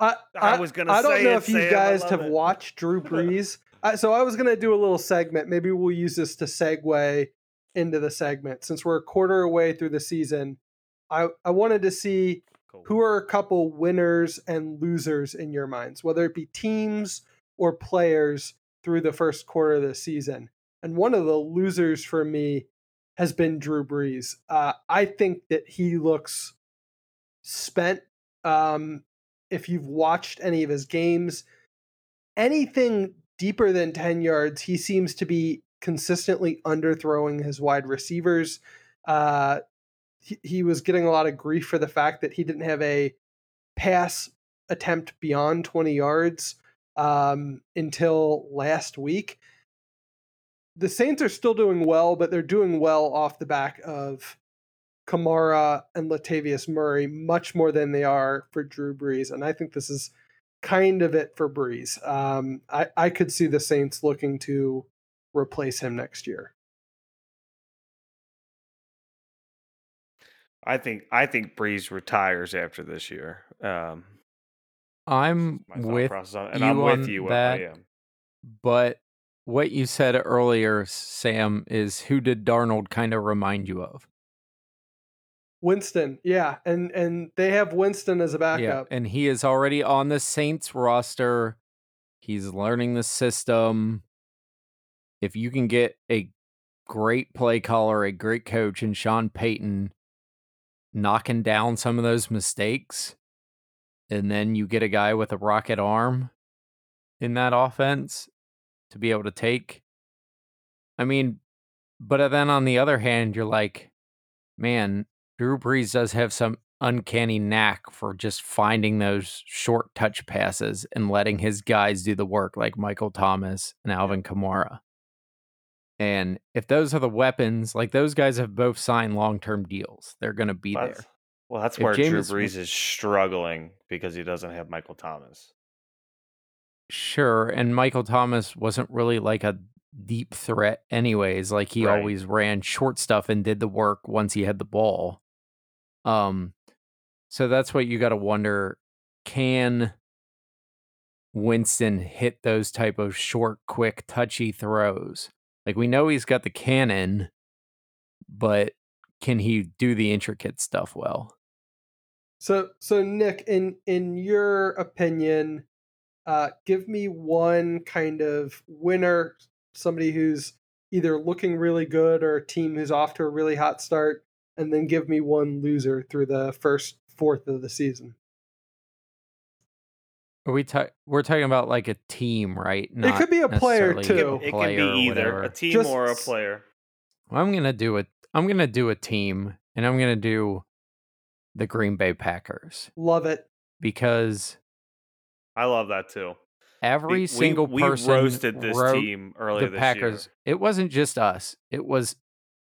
I, I was gonna I don't know it, if you guys love have it. watched Drew (laughs) Brees. I, so I was gonna do a little segment. Maybe we'll use this to segue into the segment since we're a quarter away through the season. I I wanted to see Cool. who are a couple winners and losers in your minds, whether it be teams or players through the first quarter of the season. And one of the losers for me has been Drew Brees. Uh, I think that he looks spent. Um, if you've watched any of his games, anything deeper than 10 yards, he seems to be consistently underthrowing his wide receivers. Uh, he, he was getting a lot of grief for the fact that he didn't have a pass attempt beyond 20 yards um, until last week. The Saints are still doing well, but they're doing well off the back of Kamara and Latavius Murray much more than they are for Drew Brees. And I think this is kind of it for Brees. Um, I, I could see the Saints looking to replace him next year. I think I think Brees retires after this year. Um, I'm with process on- and you I'm with on you. that. I am. But what you said earlier, Sam, is who did Darnold kind of remind you of? Winston, yeah, and and they have Winston as a backup. Yeah, and he is already on the Saints roster. He's learning the system. If you can get a great play caller, a great coach, and Sean Payton knocking down some of those mistakes, and then you get a guy with a rocket arm in that offense to be able to take. I mean, but then on the other hand, you're like, man, Drew Brees does have some uncanny knack for just finding those short touch passes and letting his guys do the work, like Michael Thomas and Alvin Kamara. And if those are the weapons, like those guys have both signed long term deals, they're going to be there. Well, that's If where Drew Jameis- Brees is struggling because he doesn't have Michael Thomas. Sure. And Michael Thomas wasn't really like a deep threat, anyways. Like he Right. always ran short stuff and did the work once he had the ball. Um, so that's what you got to wonder can Winston hit those type of short, quick, touchy throws? Like we know he's got the cannon, but can he do the intricate stuff well? So so Nick, in in your opinion, uh, give me one kind of winner, somebody who's either looking really good or a team who's off to a really hot start, and then give me one loser through the first fourth of the season. Are we ta- we're talking about like a team, right? It could be a player, necessarily too. It can be either a team Just or a player. I'm gonna do it. I'm gonna do a team, and I'm gonna do the Green Bay Packers Love it. because I love that too. every We- single we, person we roasted this wrote team earlier the this Packers. year. It wasn't just us; it was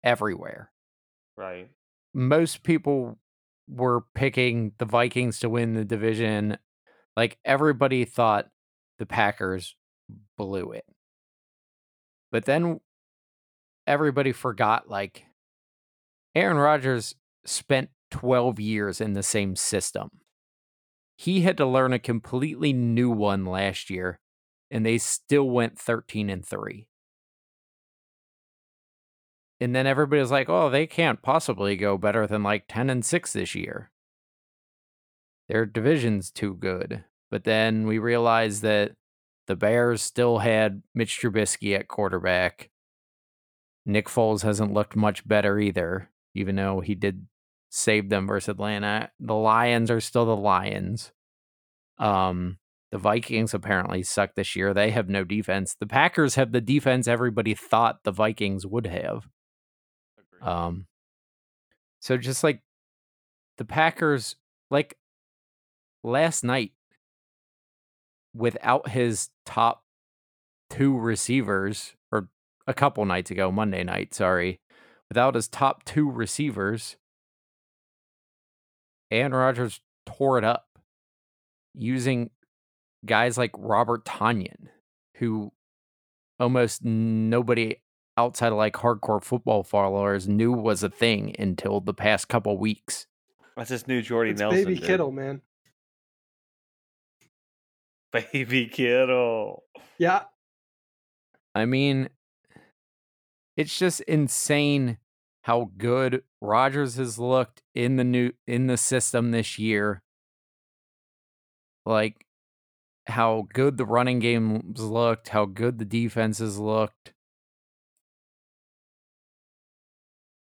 everywhere. Right. Most people were picking the Vikings to win the division. Like everybody thought the Packers blew it, but then everybody forgot like Aaron Rodgers spent 12 years in the same system. He had to learn a completely new one last year, and they still went 13 and 3. And then everybody was like, oh, they can't possibly go better than like 10 and 6 this year. Their division's too good. But then we realized that the Bears still had Mitch Trubisky at quarterback. Nick Foles hasn't looked much better either, even though he did save them versus Atlanta. The Lions are still the Lions. Um, the Vikings apparently suck this year. They have no defense. The Packers have the defense everybody thought the Vikings would have. Um, So just like the Packers, like last night, without his top two receivers, or a couple nights ago, Monday night, sorry, without his top two receivers, Aaron Rodgers tore it up using guys like Robert Tonyan, who almost nobody outside of like hardcore football followers knew was a thing until the past couple weeks. That's this new Jordy It's Nelson. baby dude. Kittle, man. Baby Kittle. Yeah, I mean, it's just insane how good Rodgers has looked in the new in the system this year. Like how good the running games looked, how good the defenses looked.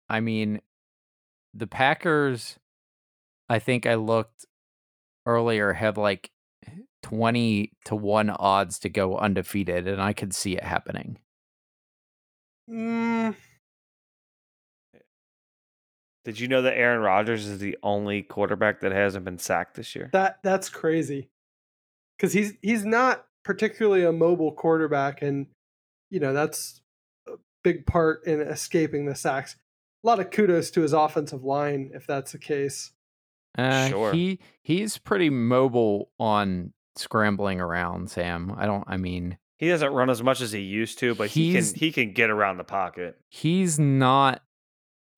I mean, the Packers, I think I looked earlier, had like 20 to 1 odds to go undefeated, and I could see it happening. Mm, Did you know that Aaron Rodgers is the only quarterback that hasn't been sacked this year? that that's crazy. Because he's he's not particularly a mobile quarterback, and you know that's a big part in escaping the sacks. A lot of kudos to his offensive line if that's the case. Uh, Sure. He he's pretty mobile on scrambling around, Sam. I don't I mean, He doesn't run as much as he used to, but he can he can get around the pocket. he's not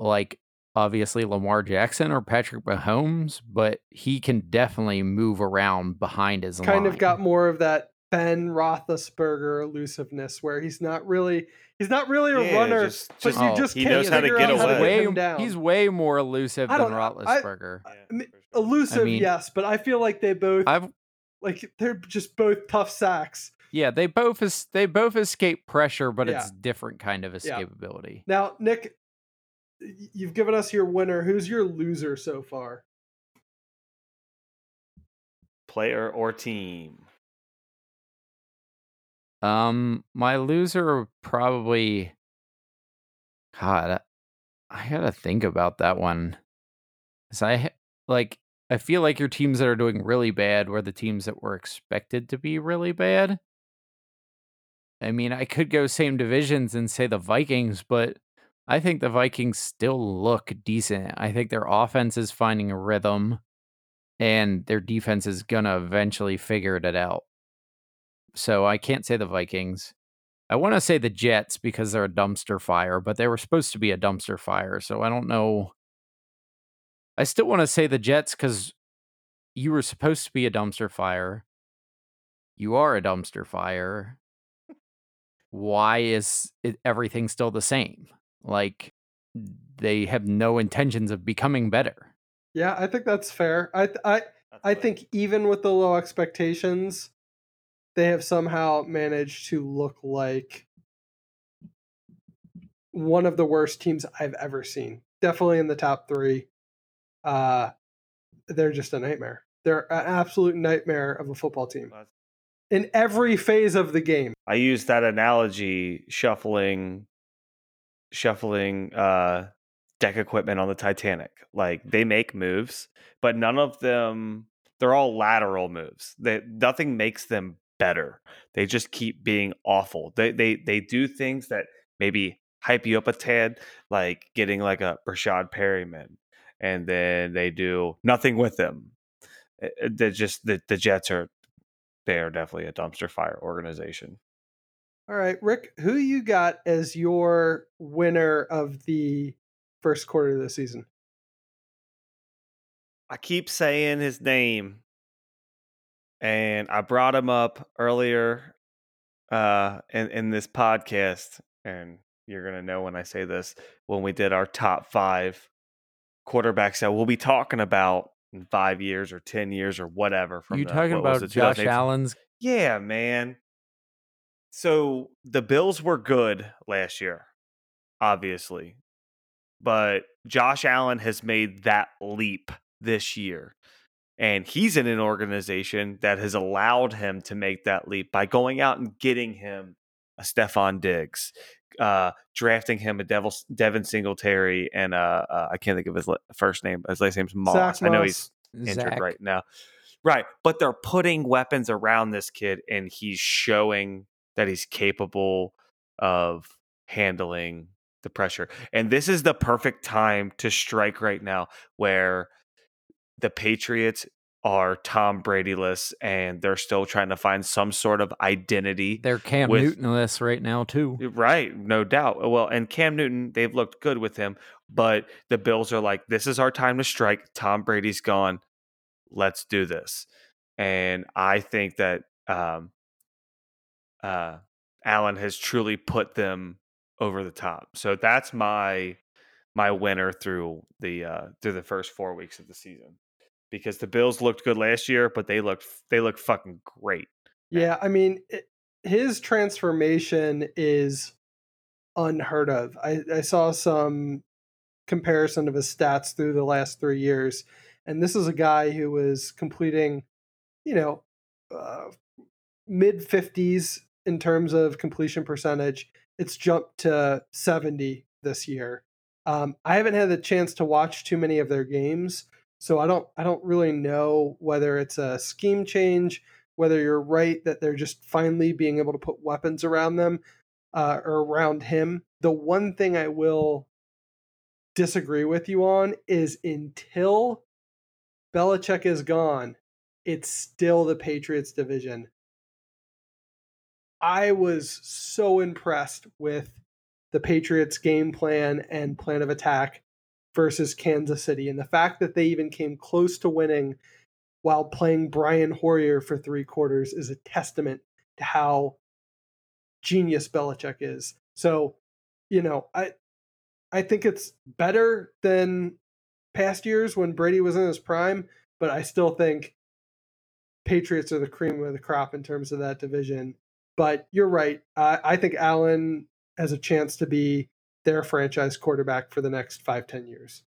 like obviously Lamar Jackson or Patrick Mahomes, but he can definitely move around behind his Kind of got more of that Ben Roethlisberger elusiveness, where he's not really he's not really a Yeah, runner, just- but just- you Oh, just he can't knows how to get out how to away. way him down. he's way more elusive than don't. I- I mean, elusive, mean- yes, but I feel like they both I've like they're just both tough sacks. yeah, they both es- they both escape pressure, but Yeah. it's different kind of Yeah. escapability. Now, Nick, you've given us your winner. Who's your loser so far? Player or team. Um, my loser probably. God, I gotta think about that one. 'Cause I like. I feel like your teams that are doing really bad were the teams that were expected to be really bad. I mean, I could go same divisions and say the Vikings, but I think the Vikings still look decent. I think their offense is finding a rhythm, and their defense is gonna eventually figure it out. So I can't say the Vikings. I want to say the Jets because they're a dumpster fire, but they were supposed to be a dumpster fire. So I don't know. I still want to say the Jets because you were supposed to be a dumpster fire. You are a dumpster fire. Why is it, everything still the same? Like they have no intentions of becoming better. Yeah, I think that's fair. I I I think even with the low expectations, they have somehow managed to look like one of the worst teams I've ever seen. Definitely in the top three. Uh, they're just a nightmare. They're an absolute nightmare of a football team in every phase of the game. I use that analogy shuffling shuffling uh deck equipment on the Titanic. Like they make moves, but none of them they're all lateral moves. They nothing makes them better. They just keep being awful. They they they do things that maybe hype you up a tad, like getting like a Rashad Perriman, and then they do nothing with them. Eh, eh, it- it- They're just the, the Jets are they are definitely a dumpster fire organization. All right, Rick, who you got as your winner of the first quarter of the season? I keep saying his name, and I brought him up earlier uh, in in this podcast, and you're gonna know when I say this when we did our top five quarterbacks that we'll be talking about in five years or ten years or whatever. From you the- talking about it, Josh Allen's? Yeah, man. So the Bills were good last year, obviously. But Josh Allen has made that leap this year. And he's in an organization that has allowed him to make that leap by going out and getting him a Stefon Diggs, uh, drafting him a Devil, Devin Singletary, and uh, uh, I can't think of his first name. His last name's Moss. Zach I know he's injured Zach. right now. Right. But they're putting weapons around this kid and he's showing that he's capable of handling the pressure. And this is the perfect time to strike right now where the Patriots are Tom Bradyless and they're still trying to find some sort of identity. They're Cam with- Newtonless right now too. Right, no doubt. Well, and Cam Newton, they've looked good with him, but the Bills are like, this is our time to strike. Tom Brady's gone. Let's do this. And I think that um, uh, Allen has truly put them over the top. So that's my my winner through the uh, through the first four weeks of the season because the Bills looked good last year, but they looked they look fucking great. Yeah, I mean, it, his transformation is unheard of. I, I saw some comparison of his stats through the last three years, and this is a guy who was completing, you know, uh, mid 50s in terms of completion percentage. It's jumped to 70 this year. Um, I haven't had the chance to watch too many of their games, so I don't I don't really know whether it's a scheme change, whether you're right that they're just finally being able to put weapons around them uh, or around him. The one thing I will disagree with you on is until Belichick is gone, it's still the Patriots division. I was so impressed with the Patriots game plan and plan of attack versus Kansas City. And the fact that they even came close to winning while playing Brian Hoyer for three quarters is a testament to how genius Belichick is. So, you know, I I think it's better than past years when Brady was in his prime, but I still think Patriots are the cream of the crop in terms of that division. But you're right. I, I think Allen has a chance to be their franchise quarterback for the next five, ten years.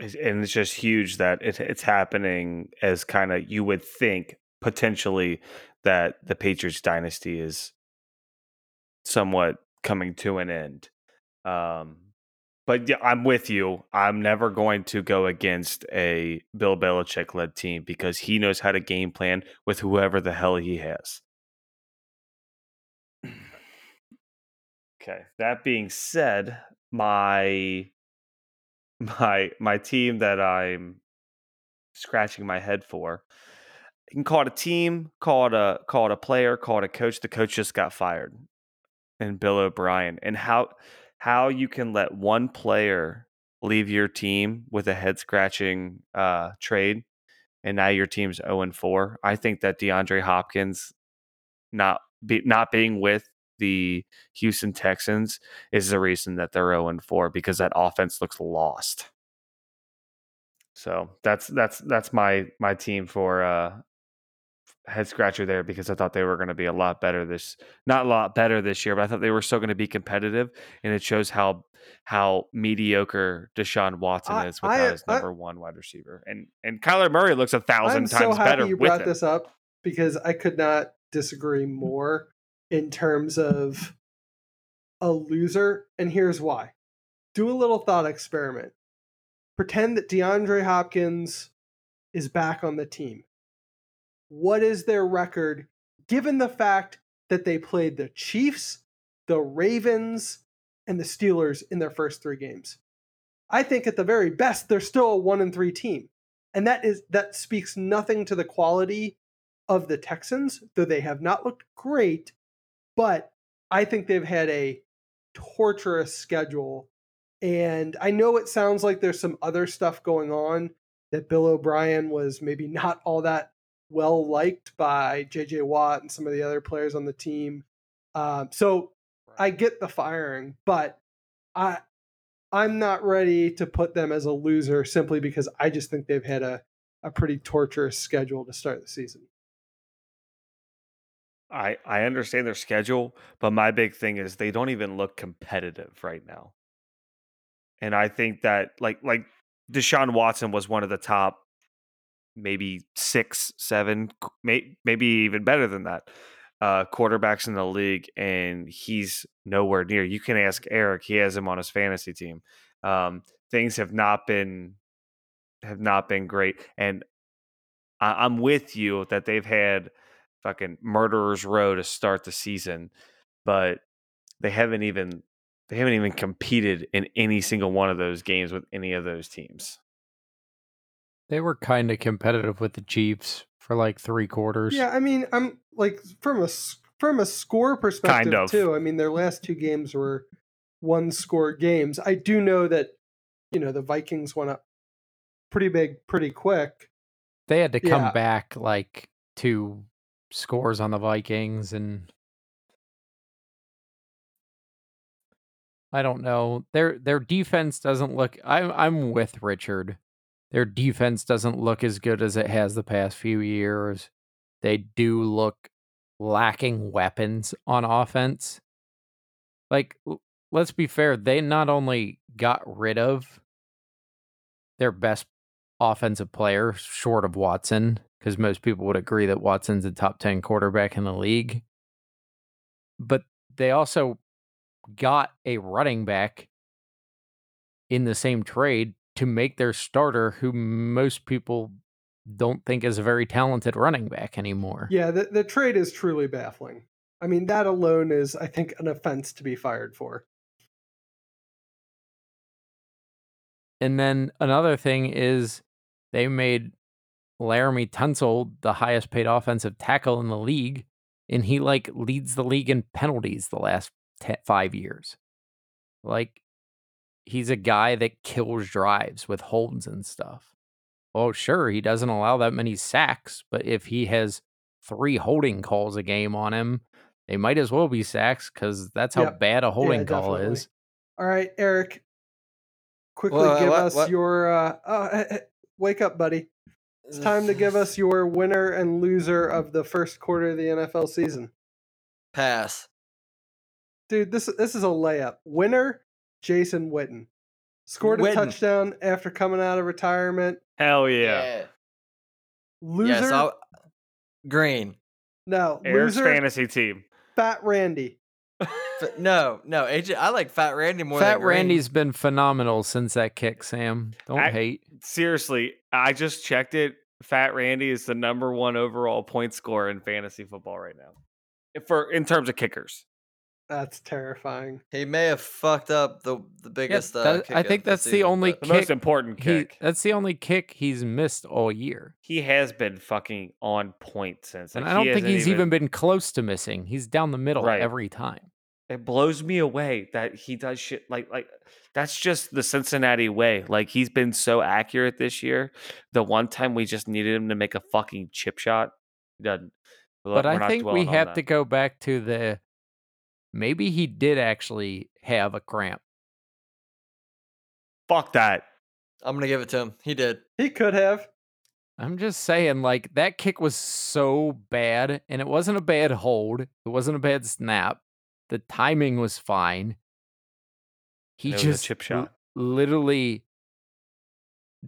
And it's just huge that it, it's happening as kind of you would think potentially that the Patriots dynasty is somewhat coming to an end. Um, but yeah, I'm with you. I'm never going to go against a Bill Belichick led team because he knows how to game plan with whoever the hell he has. Okay. That being said, my (laughs) my my team that I'm scratching my head for. You can call it a team, call it a call it a player, call it a coach. The coach just got fired, and Bill O'Brien. And how how you can let one player leave your team with a head scratching uh, trade, and now your team's zero and four. I think that DeAndre Hopkins not be, not being with the Houston Texans is the reason that they're 0 and 4 because that offense looks lost. So that's that's that's my my team for uh head scratcher there because I thought they were going to be a lot better this not a lot better this year, but I thought they were still going to be competitive and it shows how how mediocre Deshaun Watson I- is without I- his I- number one wide receiver. And and Kyler Murray looks a 1000 I'm times so happy better you brought this up because I could not disagree more in terms of a loser, and here's why. Do a little thought experiment. Pretend that DeAndre Hopkins is back on the team. What is their record given the fact that they played the Chiefs, the Ravens, and the Steelers in their first three games? I think at the very best, they're still a one and three team. And that is that speaks nothing to the quality of the Texans, though they have not looked great, but I think they've had a torturous schedule. And I know it sounds like there's some other stuff going on that Bill O'Brien was maybe (laughs) not all that well liked by JJ Watt and some of the other players on the team. Um, so I get the firing, but I I'm not ready to put them as a loser simply because I just think they've had a, a pretty torturous schedule to start the season. I I understand their schedule, but my big thing is they don't even look competitive right now. And I think that like like Deshaun Watson was one of the top maybe six, seven, may, maybe even better than that. uh, quarterbacks in the league, and he's nowhere near. You can ask Eric; he has him on his fantasy team. Um, things have not been have not been great, and I, I'm with you that they've had fucking murderers row to start the season, but they haven't even they haven't even competed in any single one of those games with any of those teams. They were kind of competitive with the Chiefs for like three quarters. Yeah, I mean, I'm like from a s- from a score perspective of. too. I mean, their last two games were one score games. I do know that you know the Vikings went up pretty big, pretty quick. They had to come Yeah. back like two scores on the Vikings and I don't know. Their their defense doesn't look I'm I'm with Richard. Their defense doesn't look as good as it has the past few years. They do look lacking weapons on offense. Like let's be fair, they not only got rid of their best offensive player short of Watson because most people would agree that Watson's a top 10 quarterback in the league. But they also got a running back in the same trade to make their starter, who most people don't think is a very talented running back anymore. Yeah, the the trade is truly baffling. I mean, that alone is, I think, an offense to be fired for. And then another thing is they made Laremy Tunsil the highest paid offensive tackle in the league, and he like leads the league in penalties the last te- five years. Like he's a guy that kills drives with holds and stuff. Oh, sure, he doesn't allow that many sacks, but if he has three holding calls a game on him, they might as well be sacks because that's how Yep. bad a holding Yeah, call definitely. is. All right, Eric, quickly Wha- give what- us what? your. Uh, uh, eh, wake up, buddy. It's time to give us your winner and loser of the first quarter of the NFL season. pass. Dude, this this is a layup. Winner, Jason Witten. Scored a Witten. touchdown after coming out of retirement. Hell yeah! Loser, Yes, green. no. Eric's Loser, fantasy team. Fat Randy. F- no, no, AJ. I like Fat Randy more Fat than green. Randy's been phenomenal since that kick, Sam. Don't I- hate. Seriously, I just checked it. Fat Randy is the number one overall point scorer in fantasy football right now, for in terms of kickers. That's terrifying. He may have fucked up the the biggest. uh, that- kick I think that's the season, only but- The Kick- most important He, kick. that's the only kick he's missed all year. He has been fucking on point since. And like, I don't he think hasn't he's even been close to missing. He's down the middle Right. every time. It blows me away that he does shit like like that's just the Cincinnati way. Like he's been so accurate this year. The one time we just needed him to make a fucking chip shot, he doesn't. But I think we have to go back to the maybe he did actually have a cramp. Fuck that. I'm gonna give it to him. He did. He could have. I'm just saying, like, that kick was so bad, and it wasn't a bad hold. It wasn't a bad snap. The timing was fine. He just chip shot. literally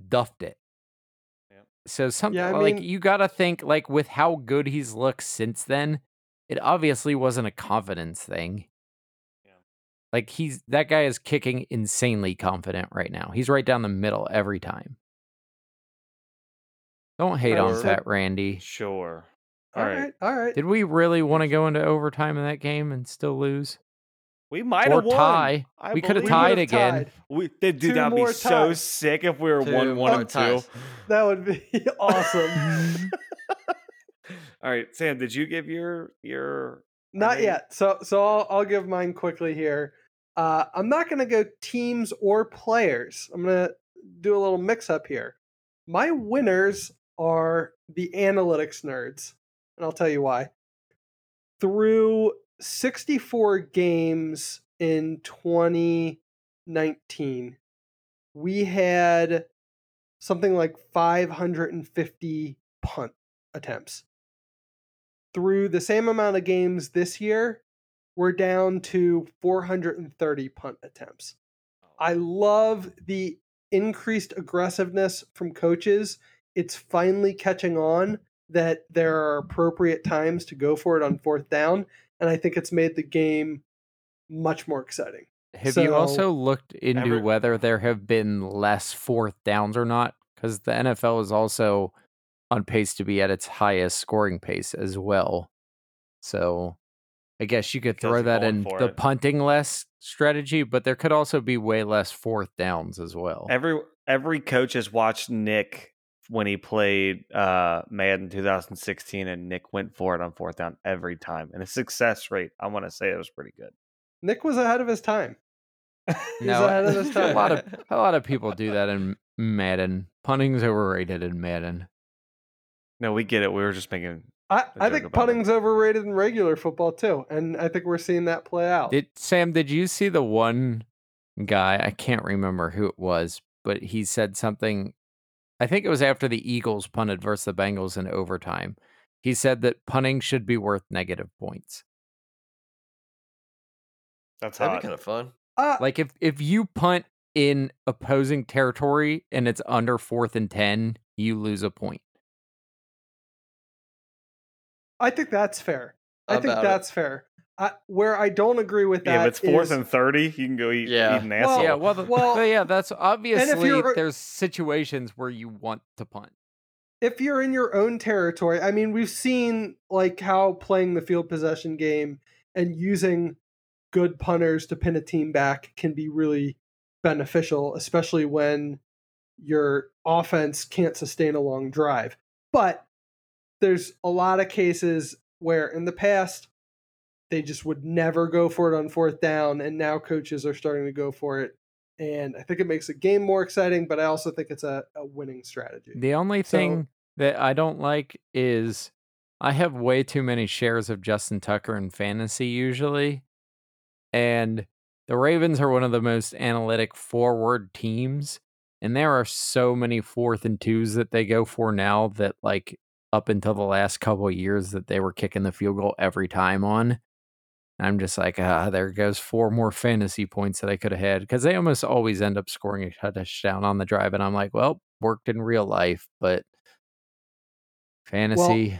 duffed it. Yep. So something I like mean- you got to think like with how good he's looked since then, it obviously wasn't a confidence thing. Yeah. Like he's that guy is kicking insanely confident right now. He's right down the middle every time. Don't hate on Fat Randy. Sure. All right. All right. Did we really want to go into overtime in that game and still lose? We might have won. tie. I We coulda tied again. tied. We did that'd be more so sick if we were Two one one and two. ties. (laughs) That would be (laughs) awesome. (laughs) All right, Sam, did you give your your Not mean- yet. So so I'll I'll give mine quickly here. Uh, I'm not gonna go teams or players. I'm gonna do a little mix up here. My winners are the analytics nerds, and I'll tell you why. Through 64 games in 2019, we had something like 550 punt attempts through the same amount of games this year, we're down to 430 punt attempts. Oh. I love the increased aggressiveness from coaches. It's finally catching on. That there are appropriate times to go for it on fourth down, and I think it's made the game much more exciting. Have you also looked into Every- whether there have been less fourth downs or not? Because the NFL is also on pace to be at its highest scoring pace as well. So I guess you could throw that in the it. punting less strategy, but there could also be way less fourth downs as well. Every every coach has watched Nick when he played uh, Madden 2016, and Nick went for it on fourth down every time, and his success rate, I want to say, it was pretty good. Nick was ahead of his time. (laughs) He's No, ahead of his (laughs) a time. lot of a lot of people do that in Madden. Punting's overrated in Madden. No, we get it. We were just making. I, joke think about it. punting's overrated in regular football too, and I think we're seeing that play out. Did Sam? Did you see the one guy? I can't remember who it was, but he said something. I think it was after the Eagles punted versus the Bengals in overtime. He said that punting should be worth negative points. That's That'd hot. be kind of fun. Uh, Like if if you punt in opposing territory and it's under fourth and ten, you lose a point. I think that's fair. I think About it. that's fair. I, where I don't agree with that yeah, if it's fourth is- and thirty, you can go eat, Yeah. eat an Well, yeah, well, the, well, but yeah, that's obviously there's situations where you want to punt. if you're in your own territory, I mean, we've seen like how playing the field possession game and using good punters to pin a team back can be really beneficial, especially when your offense can't sustain a long drive. But there's a lot of cases where in the past they just would never go for it on fourth down, and now coaches are starting to go for it. And I think it makes the game more exciting, but I also think it's a, a winning strategy. The only So- thing that I don't like is I have way too many shares of Justin Tucker in fantasy usually. And the Ravens are one of the most analytic forward teams. And there are so many fourth and twos that they go for now that, like, up until the last couple of years, that they were kicking the field goal every time on. I'm just like, ah, there goes four more fantasy points that I could have had because they almost always end up scoring a touchdown on the drive. And I'm like, well, worked in real life, but fantasy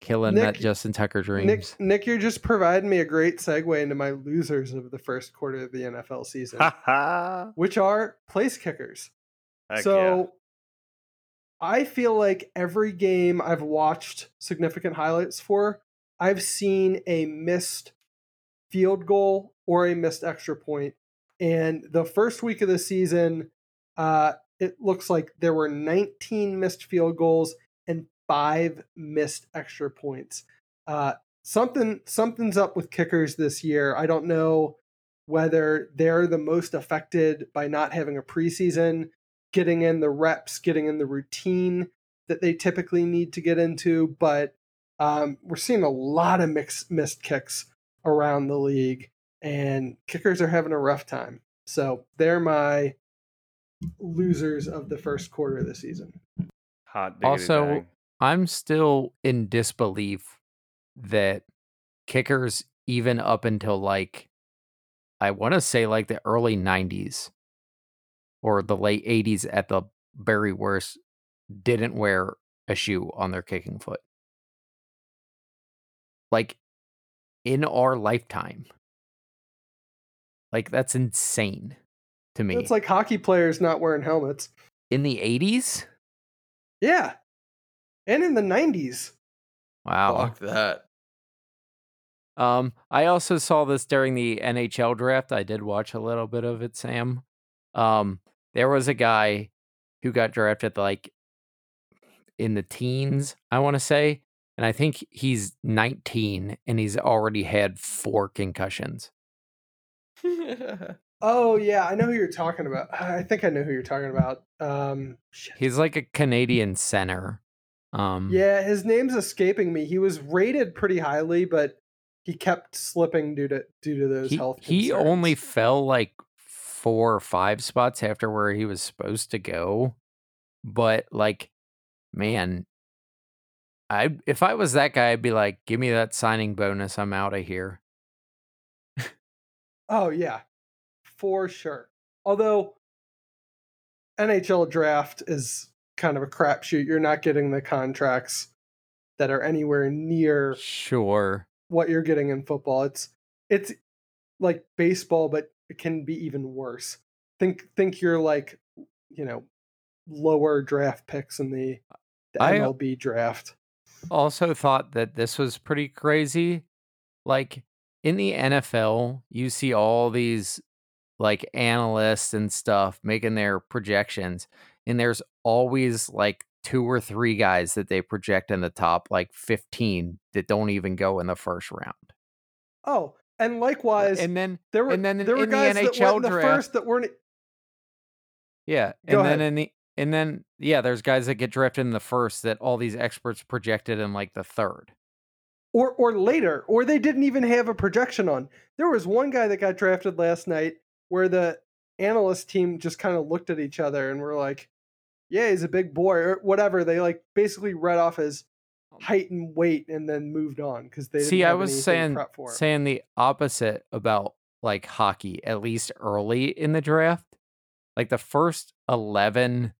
killing that Justin Tucker Nick, dreams. Nick, you're just providing me a great segue into my losers of the first quarter of the NFL season, (laughs) which are place kickers. Heck so yeah. I feel like every game I've watched significant highlights for, I've seen a missed field goal or a missed extra point. And the first week of the season, uh, it looks like there were 19 missed field goals and five missed extra points. Uh, something something's up with kickers this year. I don't know whether they're the most affected by not having a preseason, getting in the reps, getting in the routine that they typically need to get into, but um, we're seeing a lot of mix, missed kicks around the league, and kickers are having a rough time. So they're my losers of the first quarter of the season. Hot Also, dang. I'm still in disbelief that kickers, even up until like, I want to say like the early 90s or the late 80s at the very worst, didn't wear a shoe on their kicking foot. Like in our lifetime. Like that's insane to me. It's like hockey players not wearing helmets. in the 80s? Yeah. And in the 90s. Wow. Fuck that. Um, I also saw this during the NHL draft. I did watch a little bit of it, Sam. Um, there was a guy who got drafted like in the teens, I want to say, and I think he's 19 and he's already had four concussions. (laughs) Oh yeah, I know who you're talking about. (sighs) I think I know who you're talking about. Um. He's like a Canadian center. Um, Yeah, his name's escaping me. He was rated pretty highly, but he kept slipping due to due to those he, health he only fell like four or five spots after where he was supposed to go but like man i if i was that guy i'd be like give me that signing bonus i'm out of here Oh yeah, for sure. Although NHL draft is kind of a crapshoot. You're not getting the contracts that are anywhere near Sure. what you're getting in football. It's it's like baseball, but it can be even worse. Think think you're like you know lower draft picks in the, the I- MLB draft. Also thought that this was pretty crazy. Like in the NFL, you see all these like analysts and stuff making their projections, and there's always like two or three guys that they project in the top like 15 that don't even go in the first round. Oh, and likewise, And then there were and then there were in the guys that went in the draft- first that weren't. Yeah, Go and then ahead. in the and then yeah, there's guys that get drafted in the first that all these experts projected in like the third. or or later, or they didn't even have a projection on. There was one guy that got drafted last night where the analyst team just kind of looked at each other and were like, "Yeah, he's a big boy," or whatever. They like basically read off his oh. height and weight and then moved on because they didn't See, I was saying saying the opposite about like hockey, at least early in the draft. Like the first 11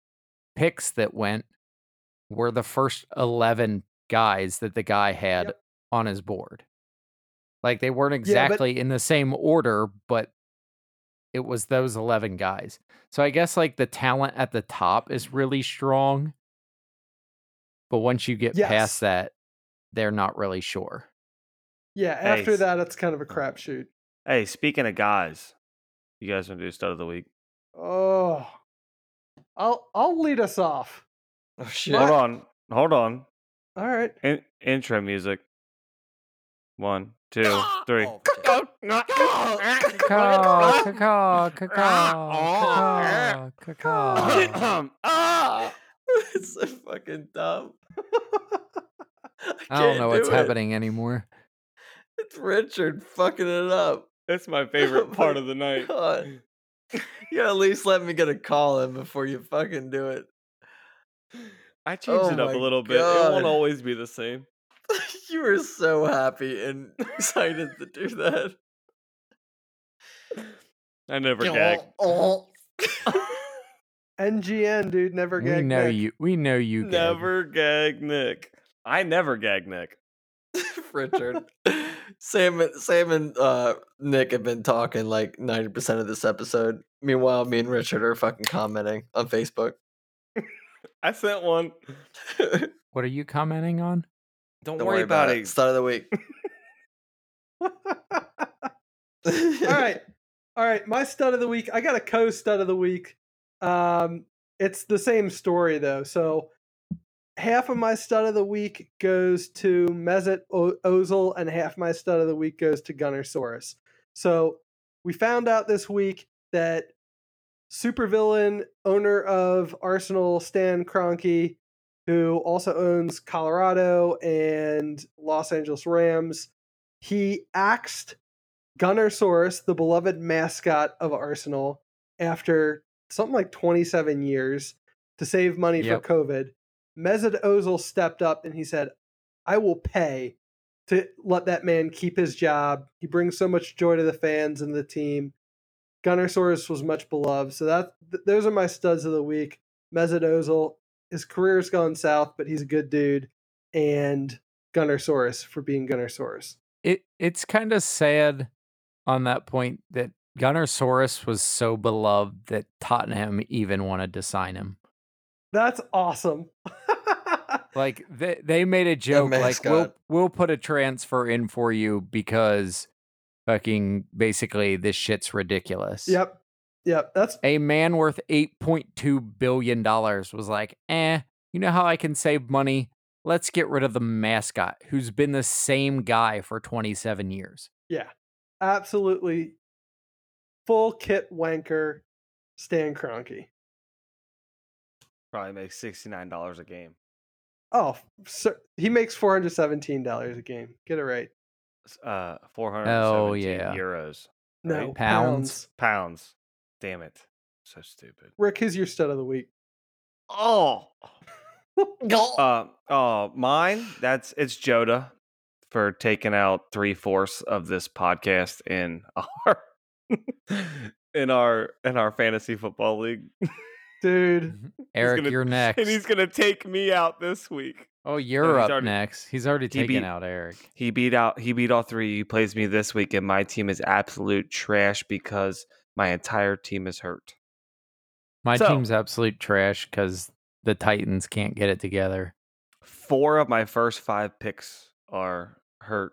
picks that went were the first 11 guys that the guy had Yep. on his board. Like they weren't Yeah, but- exactly in the same order, but it was those 11 guys. So I guess like the talent at the top is really strong. But once you get Yes. past that, they're not really sure. Yeah, after Nice. that, it's kind of a crapshoot. Hey, speaking of guys, you guys want to do stud of the week? Oh, I'll I'll lead us off. Oh shit! Hold on, hold on. All right. In- intro music. One, two, ah! three. Oh, shit. Caw, caw, caw, caw, caw. Ah! Oh, it's um, ah! (laughs) so fucking dumb. (laughs) I don't know what's it. happening anymore. It's Richard fucking it up. That's my (laughs) Oh favorite part of the night. God. You at least let me get a call in before you fucking do it. I changed Oh it up a little bit. It won't always be the same. (laughs) you were so happy and (laughs) excited to do that. I never gag. Oh. (laughs) NGN, dude, never gag. We know Nick. you. We know you. Gab. Never gag Nick. I never gag Nick. (laughs) Richard. Sam, and- Sam and uh, Nick have been talking like 90% of this episode. Meanwhile, me and Richard are fucking commenting on Facebook. (laughs) I sent one. (laughs) What are you commenting on? Don't, worry, about, it. Start of the week. All right. All right. My stud of the week. I got a co stud of the week. Um, it's the same story though. So half of my stud of the week goes to Mesut o- Ozil, and half my stud of the week goes to Gunnersaurus. So we found out this week that supervillain owner of Arsenal, Stan Kroenke, who also owns Colorado and Los Angeles Rams, he axed Gunnersaurus, the beloved mascot of Arsenal, after something like 27 years to save money Yep. for COVID. Mesut Ozil stepped up and he said, I will pay to let that man keep his job. He brings so much joy to the fans and the team. Gunnersaurus was much beloved. So that th- those are my studs of the week. Mesut Ozil, his career's gone south, but he's a good dude. And Gunnersaurus for being Gunnersaurus. It. It's kind of sad on that point that Gunnersaurus was so beloved that Tottenham even wanted to sign him. That's awesome. Like (laughs) they they made a joke like we'll we'll put a transfer in for you because fucking basically this shit's ridiculous. yep. Yep. That's A man worth eight point two billion dollars was like, eh, you know how I can save money? Let's get rid of the mascot who's been the same guy for 27 years. yeah. Absolutely full kit wanker Stan Kroenke. Probably makes sixty nine dollars a game. Oh, so he makes four hundred seventeen dollars a game. Get it right. Uh, four hundred Oh, seventeen yeah. euros. No Right? Pounds. Pounds. Damn it. So stupid. Rick, who's your stud of the week? Oh. (laughs) Uh, oh, mine. That's it's Joda for taking out three fourths of this podcast in (laughs) our in our in our fantasy football league. (laughs) Dude, mm-hmm. Eric, gonna- you're next. (laughs) And he's gonna take me out this week. Oh, you're he's up already- next. He's already he taken beat- out Eric. He beat out he beat all three. He plays me this week, and my team is absolute trash because my entire team is hurt. My So- team's absolute trash because the Titans can't get it together. Four of my first five picks are hurt.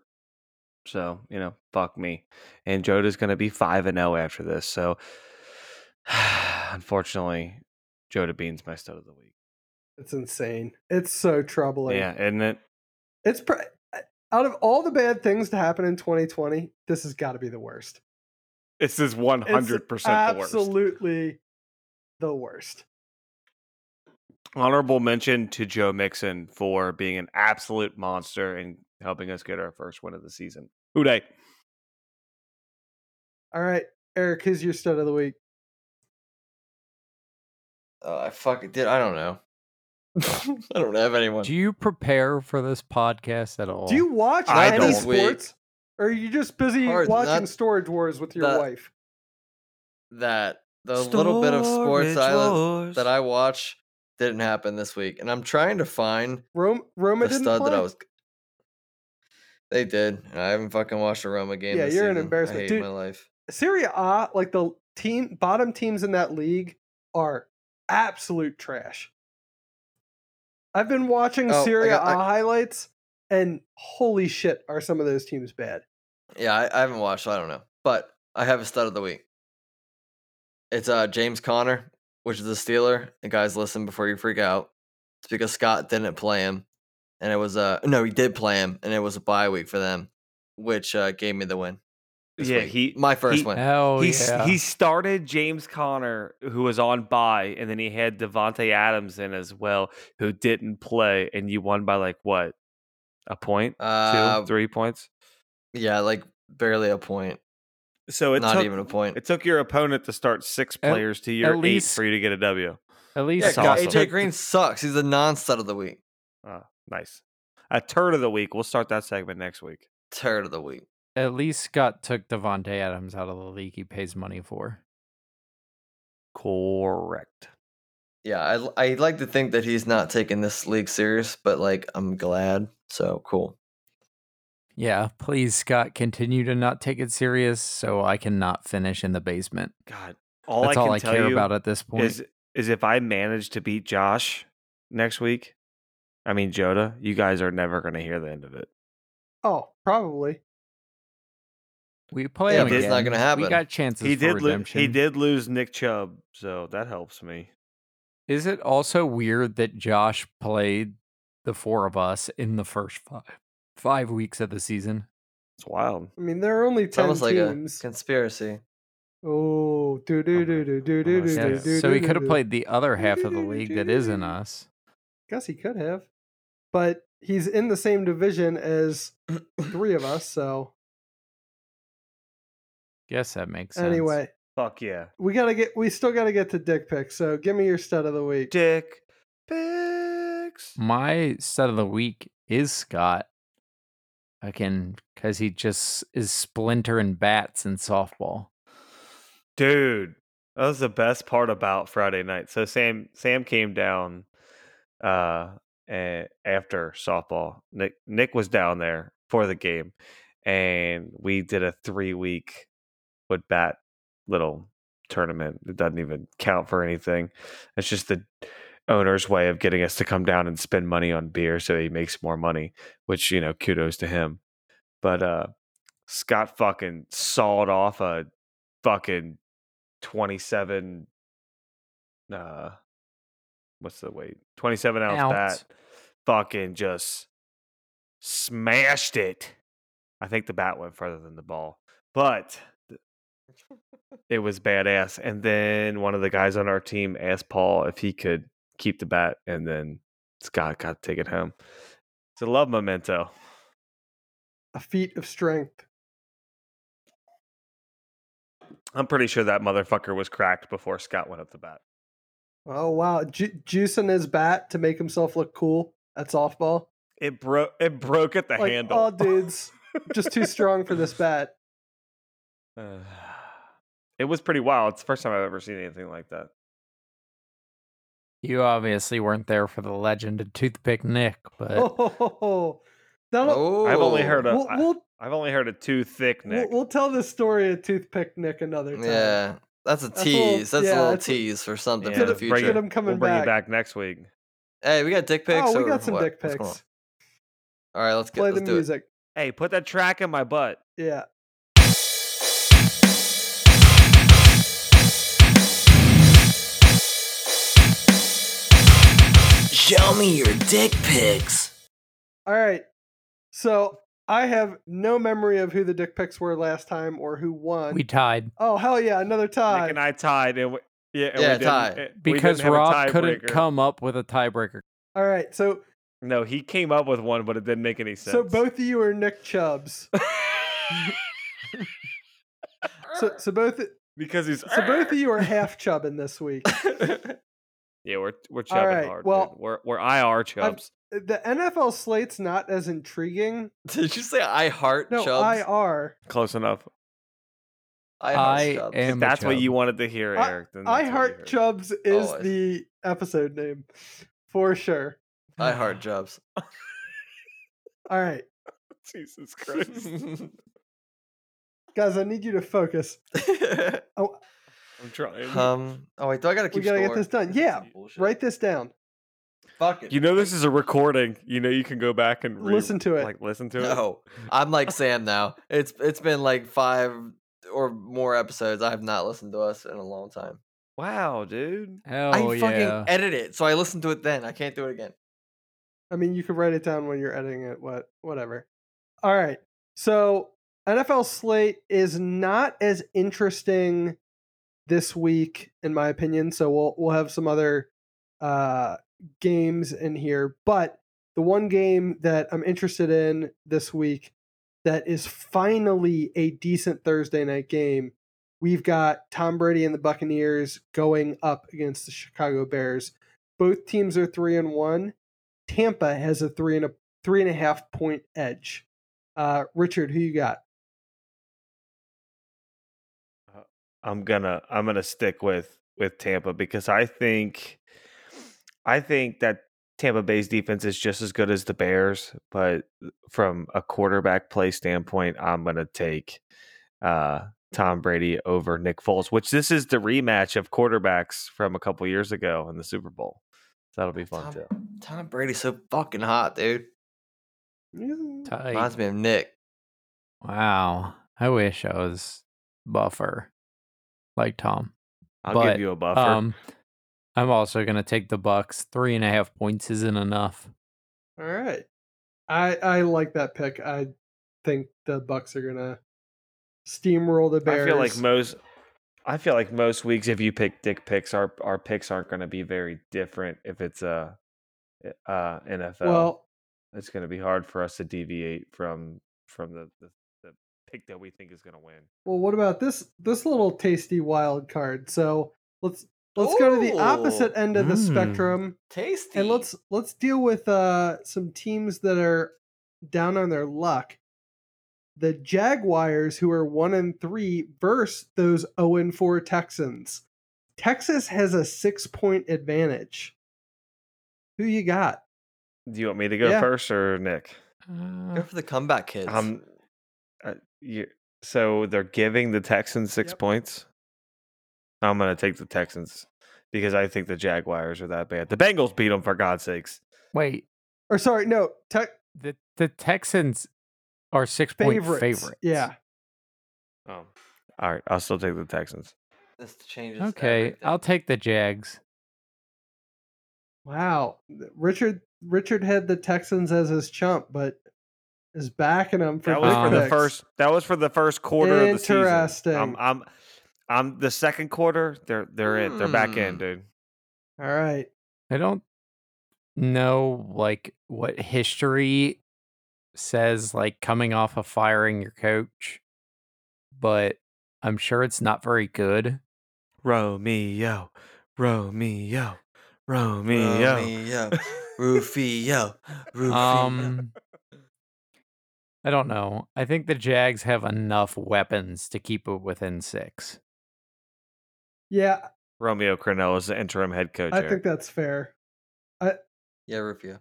So, you know, fuck me. And Joda's gonna be five and zero after this. So (sighs) unfortunately, Joda Bean's my stud of the week. It's insane. It's so troubling. yeah, isn't it? It's out of all the bad things to happen in 2020, this has got to be the worst. This is hundred percent the worst. Absolutely the worst. Honorable mention to Joe Mixon for being an absolute monster and helping us get our first win of the season. Uday. All right, Eric, who's your stud of the week? Oh, I fucking did. I don't know. (laughs) I don't have anyone. Do you prepare for this podcast at all? Do you watch I any don't. sports? Or are you just busy Hard, watching not- Storage Wars with your the- wife? that the little bit of sports I, Wars. that I watch didn't happen this week, and I'm trying to find Rome, Roma the didn't stud play? that I was. They did. I haven't fucking watched a Roma game. Yeah, this you're an embarrassment. I hate Dude, my life. Serie, A, like the team bottom teams in that league are absolute trash. I've been watching Oh, I got- I- highlights, and holy shit, are some of those teams bad? Yeah, I, I haven't watched. So I don't know, but I have a stud of the week. It's uh James Conner, which is a Steeler. And guys, listen before you freak out. It's because Scott didn't play him, and it was uh no, he did play him, and it was a bye week for them, which uh gave me the win. This Yeah, week. he- my first he- win. Hell he yeah. he started James Conner, who was on bye, and then he had Davante Adams in as well, who didn't play, and you won by like what, a point, Uh, two, three points. yeah, like barely a point, So it not took even a point. it took your opponent to start six At- players to your at eight least- for you to get a W. At least That's Scott- awesome. AJ Green sucks. He's a non-stud of the week. Oh, nice. A turd of the week. We'll start that segment next week. Turd of the week. At least Scott took Davante Adams out of the league he pays money for. Correct. Yeah, I I like to think that he's not taking this league serious, but like I'm glad. So cool. Yeah, please, Scott, continue to not take it serious so I cannot finish in the basement. God, all That's I all can I tell care you about at this point. is is if I manage to beat Josh next week, I mean Joda, you guys are never going to hear the end of it. Oh, probably. We play Yeah, him but it's again. not gonna happen. We got chances He for did. Lo- redemption. he did lose Nick Chubb, so that helps me. Is it also weird that Josh played the four of us in the first five five weeks of the season? It's wild. I mean, there are only It's 10 almost like teams. a conspiracy. oh, do do do do do do do Yeah, do Yeah, do. so he could have played the other half of the league that isn't us. Guess he could have, but he's in the same division as (coughs) three of us. So Guess that makes sense. anyway, Fuck yeah, we gotta get. We still gotta get to dick pics. So give me your stud of the week. Dick pics. My stud of the week is Scott. I can because he just is splintering bats in softball. Dude, that was the best part about Friday night. So Sam Sam came down uh and after softball. Nick Nick was down there for the game and we did a 3 week wood bat little tournament. It doesn't even count for anything. It's just the owner's way of getting us to come down and spend money on beer so he makes more money, which, you know, kudos to him. But uh Scott fucking sawed off a fucking 27 uh what's the weight 27 ounce Ounce. bat fucking just smashed it i think the bat went further than the ball but it was badass and then one of the guys on our team asked paul if he could keep the bat and then scott got to take it home it's a love memento A feat of strength. i'm pretty sure that motherfucker was cracked before scott went up the bat Oh wow, Ju- juicing his bat to make himself look cool at softball. It broke. It broke at the like, handle. oh, dudes, just too strong for this (laughs) bat. Uh, it was pretty wild. It's the first time I've ever seen anything like that. You obviously weren't there for the legend of Toothpick Nick, but Oh, (laughs) that'll, Oh, I've only heard a. we'll, we'll, have only heard a too thick we'll, Nick. we'll tell this story of Toothpick Nick another time. Yeah, that's a That's a little- tease. That's yeah, a little that's a- tease for something Yeah, for the Get bring future. Get him coming we'll bring back. you back next week. Hey, we got dick oh, pics. Oh, we or got some what? dick What's pics. All right, let's get Play let's the do music. Hey, put that track in my butt. Yeah. Show me your dick pics. All right. So I have no memory of who the dick pics were last time or who won. we tied oh hell yeah, another Nick tie. and I tied, and we, yeah, and Yeah, we didn't, tie. eh, we didn't because have Rob couldn't tiebreaker. come up with a tiebreaker. All right. So No, he came up with one, but it didn't make any sense. so both of you are Nick Chubbs. (laughs) so so both because he's so both of you are half (laughs) chubbing this week. (laughs) yeah, we're we're chubbing right, hard. well, dude. we're we're IR chubs. The NFL slate's not as intriguing. (laughs) Did you say I heart No, chubs? IR. Close enough. I I chubs. am- If a that's what you wanted to hear, I- Eric. then I that's what you Heart heard. Chubbs is I- the episode name for sure. I (laughs) heart chubs. All right, (laughs) Jesus Christ. guys, I need you to focus. Oh, I'm trying. um. Oh wait, do I gotta keep we gotta score? get this done. Yeah, Bullshit. write this down. Fuck it. you know this is a recording. You know you can go back and re- Listen to it. Like listen to it. No, I'm like Sam now. It's it's been like five or more episodes. I have not listened to us in a long time. Wow, dude. Hell I fucking yeah! edit it, so I listen to it then. I can't do it again. I mean, you could write it down when you're editing it. What, whatever. All right. So NFL slate is not as interesting this week, in my opinion. So we'll we'll have some other uh, games in here, but the one game that I'm interested in this week that is finally a decent Thursday night game. We've got Tom Brady and the Buccaneers going up against the Chicago Bears. Both teams are three and one. Tampa has a three and a three and a half point edge. Uh, Richard, who you got? I'm gonna I'm gonna stick with with Tampa because I think I think that Tampa Bay's defense is just as good as the Bears, but from a quarterback play standpoint, I'm gonna take uh, Tom Brady over Nick Foles, which this is the rematch of quarterbacks from a couple years ago in the Super Bowl. So that'll be fun Tom, too. Tom Brady's so fucking hot, dude. Tight. Reminds me of Nick. Wow, I wish I was buffer like Tom. I'll But, give you a buffer. Um, I'm also gonna take the Bucks. Three and a half points isn't enough. All right. I I like that pick. I think the Bucks are gonna steamroll the Bears. I feel like most. I feel like most weeks, if you pick dick picks, our our picks aren't going to be very different. If it's a uh, NFL, well, it's going to be hard for us to deviate from from the the, the pick that we think is going to win. well, what about this this little tasty wild card? So let's let's go to the opposite end of the Mm. spectrum. Tasty. and let's let's deal with uh some teams that are down on their luck. The Jaguars, who are one and three, versus those zero and four Texans. Texas has a six point advantage. Who you got? Do you want me to go Yeah. first or Nick? go Uh, for the comeback kids. Um, you, so they're giving the Texans six Yep. points. I'm going to take the Texans because I think the Jaguars are that bad. The Bengals beat them for God's sakes. wait, Or sorry, no, te- the the Texans are six point favorites. favorites. Yeah, Oh, all right. I'll still take the Texans. this changes. Okay, everything. I'll take the Jags. wow. Richard Richard had the Texans as his chump, but is backing them for That was for the first. That was for the first quarter of the season. Interesting. I'm, I'm, I'm the second quarter. They're they're in. They're back in, Hmm. dude. All right. I don't know like what history says like coming off of firing your coach, but I'm sure it's not very good. Romeo, Romeo, Romeo. Romeo, Rufio, (laughs) Rufio. Um I don't know. I think the Jags have enough weapons to keep it within 6. Yeah, Romeo Crennel is the interim head coach. I Eric. think that's fair. I Yeah, Rufio.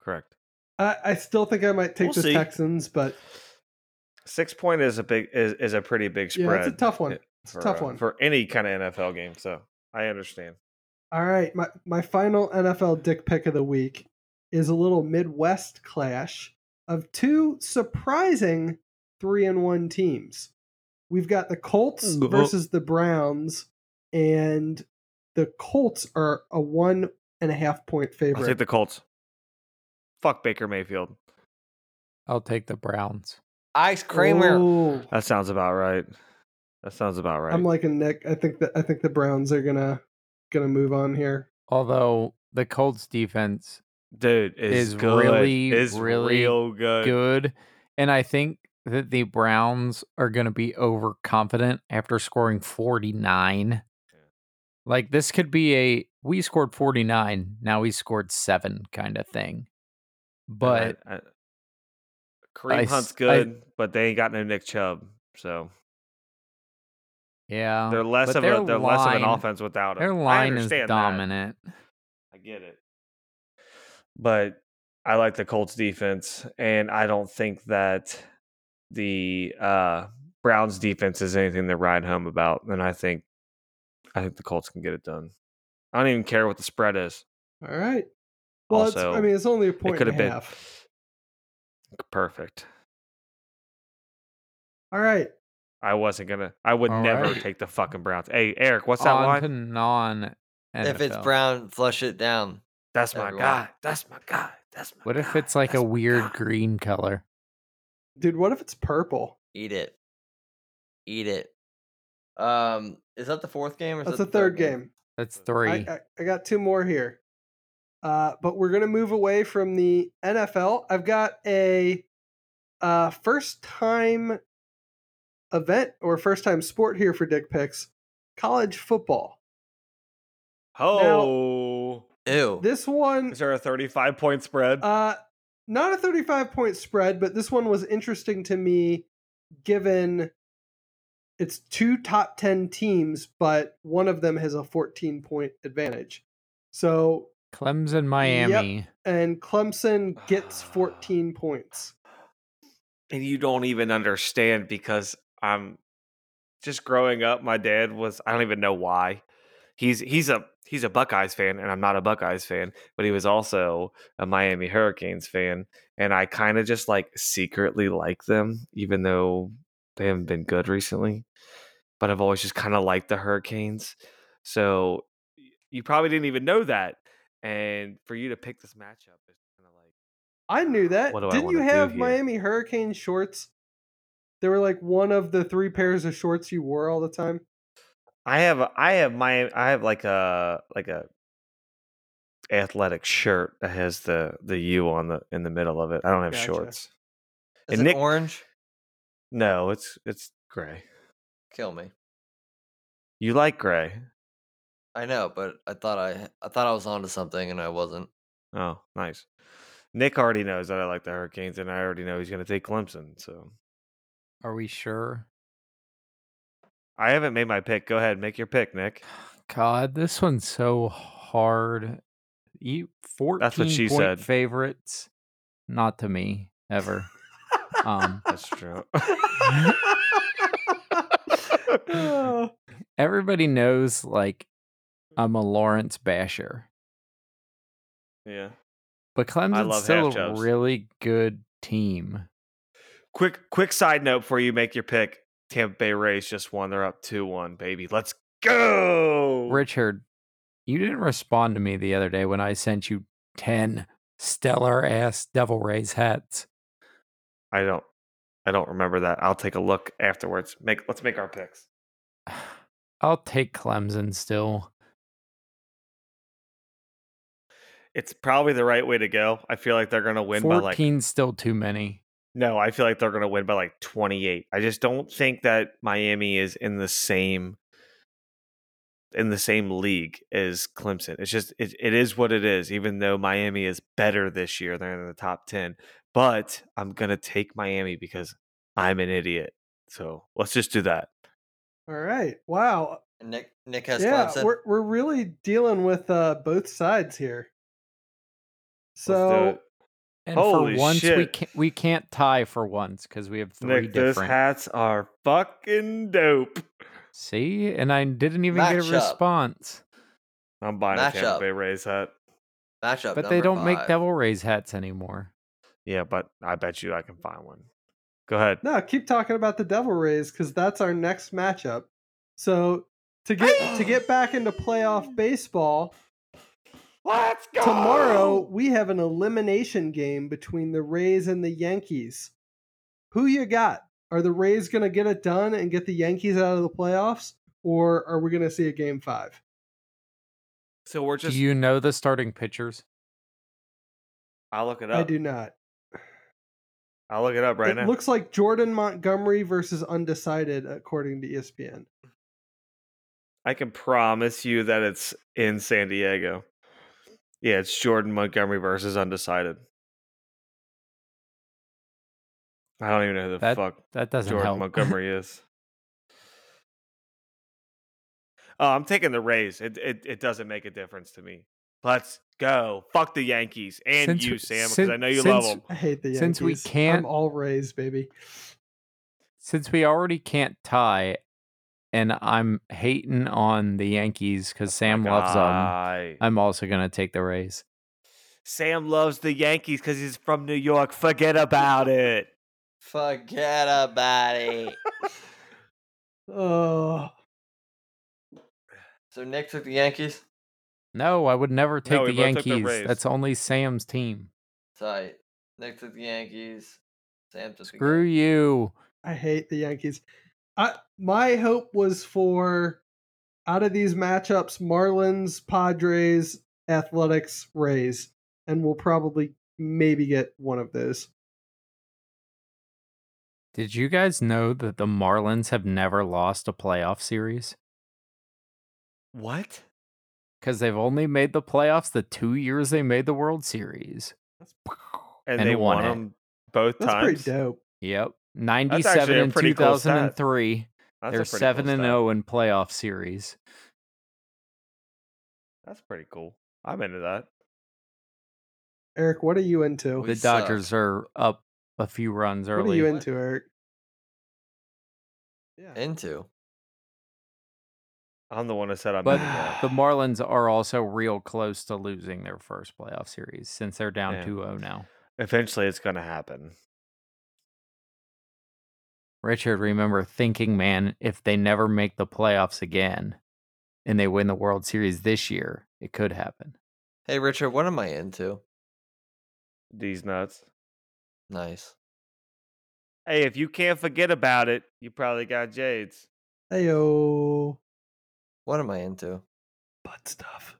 correct. I, I still think I might take We'll the see. Texans, but Six point is a big is, is a pretty big yeah, spread. it's a tough one. eh, It's for, a tough uh, one. for any kind of NFL game. So I understand. All right, my my final NFL dick pick of the week is a little Midwest clash of two surprising three and one teams. We've got the Colts mm, versus the Browns, and the Colts are a one and a half point I'll favorite. take the Colts. Fuck Baker Mayfield. I'll take the Browns. Ice Kramer. Oh, That sounds about right. That sounds about right. I'm liking Nick. I think that I think the Browns are gonna gonna move on here. Although the Colts defense Dude is, is good. really, is really real good. good, and I think that the Browns are going to be overconfident after scoring 49. Like this could be a we scored 49, now we scored 7 kind of thing. But I, I, Kareem I Hunt's s- I- good, but they ain't got no Nick Chubb. So yeah, they're less of a they're less of an offense without him. Their line is understand that. dominant. I get it. But I like the Colts defense, and I don't think that the uh, Browns defense is anything to ride home about. And I think I think the Colts can get it done. I don't even care what the spread is. All right. Well, it's, I mean, it's only a It point could and have a been half. perfect. All right. I wasn't gonna. I would All never right. take the fucking Browns. Hey, Eric, what's that On line? to non If it's Brown, flush it down. That's my everyone. guy. That's my guy. That's my. What if guy. it's like a That's my weird guy. green color? Dude, what if it's purple? Eat it. Eat it. Um, is that the fourth game? Or is That's that the third game. That's three. I, I got two more here. Uh, but we're going to move away from the NFL. I've got a uh, first time event or first time sport here for Dick Picks college football. Oh, Ew. This one, is there a thirty-five point spread? uh, not a 35 point spread, but this one was interesting to me given it's two top 10 teams, but one of them has a 14 point advantage. So Clemson, Miami. and Clemson gets (sighs) 14 points. and you don't even understand because I'm just growing up. My dad was. I don't even know why. He's he's a he's a Buckeyes fan, and I'm not a Buckeyes fan, but he was also a Miami Hurricanes fan, and I kind of just like secretly like them, even though they haven't been good recently. But I've always just kind of liked the Hurricanes, so you probably didn't even know that. And for you to pick this matchup is kind of like I knew that. What do Didn't you have? Miami Hurricane shorts? They were like one of the three pairs of shorts you wore all the time. I have a- I have my I have like a like a athletic shirt that has the the U on the in the middle of it. I don't have Gotcha. shorts. Is and it Nick- orange? No, it's it's gray. Kill me. You like gray? I know, but I thought I I thought I was onto something and I wasn't. Oh, nice. Nick already knows that I like the Hurricanes, and I already know he's going to take Clemson. So Are we sure? I haven't made my pick. Go ahead, make your pick, Nick. (sighs) God, this one's so hard. You 14 That's what she point said. favorites. Not to me, ever. um (laughs) That's true. (laughs) Everybody knows like I'm a Lawrence basher. yeah. But Clemson's love still half a really good team. Quick quick side note before you make your pick. Tampa Bay Rays just won. They're up 2-1, baby. Let's go. Richard, you didn't respond to me the other day when I sent you 10 stellar ass Devil Rays hats. I don't I don't remember that. I'll take a look afterwards. Make let's make our picks. (sighs) I'll take Clemson still. It's probably the right way to go. I feel like they're going to win by like 14's still too many. No, I feel like they're going to win by like 28. I just don't think that Miami is in the same in the same league as Clemson. It's just it, it is what it is even though Miami is better this year. They're in the top 10. But I'm going to take Miami because I'm an idiot. So, let's just do that. all right. Wow. Nick Nick has yeah, Clemson. we're we're really dealing with uh, both sides here. Let's do So it. And Holy for once, we can't we can't tie for once because we have three Nick, those different. hats are fucking dope. See, and I didn't even get a Matchup. response. I'm buying a Tampa Matchup. Bay Rays hat. matchup. But they don't make. Devil Rays hats anymore. Yeah, but I bet you I can find one. Go ahead. no, keep talking about the Devil Rays because that's our next matchup. So to get to (gasps) get back into playoff baseball, Let's go tomorrow we have an elimination game between the Rays and the Yankees. Who you got? Are the Rays going to get it done and get the Yankees out of the playoffs, or are we going to see a game five? So we're just. Do you know the starting pitchers? I'll look it up. I do not. I'll look it up right it now. looks like Jordan Montgomery versus undecided, according to ESPN. I can promise you that it's in San Diego. Yeah, it's Jordan Montgomery versus undecided. I don't even know who the That fuck that doesn't Jordan help. (laughs) Montgomery is. Oh, I'm taking the Rays. It, it it doesn't make a difference to me. Let's go. Fuck the Yankees and Since you, Sam, because I know you love them. I hate the Yankees. Since we can't- I'm all Rays, baby. Since we already can't tie, and I'm hating on the Yankees because oh Sam loves them, I'm also gonna take the Rays. Sam loves the Yankees because he's from New York. Forget about it. Forget about it. Oh, (sighs) (sighs) so Nick took the Yankees. No, I would never take we the both took the Yankees. That's only Sam's team. Tight. Nick took the Yankees. Sam took the Screw Yankees. you. I hate the Yankees. I my hope was for out of these matchups, Marlins, Padres, Athletics, Rays, and we'll probably maybe get one of those. Did you guys know that the Marlins have never lost a playoff series? What? Because they've only made the playoffs the two years they made the World Series. And, And they won won them both That's times. That's pretty dope. Yep. Actually 97 a and pretty cool 2003. That's They're 7 cool and 0 in playoff series. That's pretty cool. I'm into that. Eric, what are you into? We the suck. Dodgers are up a few runs early. What are you into, Eric? Yeah. Into. I'm the one who said I'm But into that. the Marlins are also real close to losing their first playoff series since they're down Yeah. 2 0 now. Eventually, it's going to happen. Richard, remember thinking, man, if they never make the playoffs again and they win the World Series this year, it could happen. Hey Richard, what am I into? These nuts. Nice. Hey, if you can't forget about it, you probably got Jades. Heyo. What am I into? Butt stuff.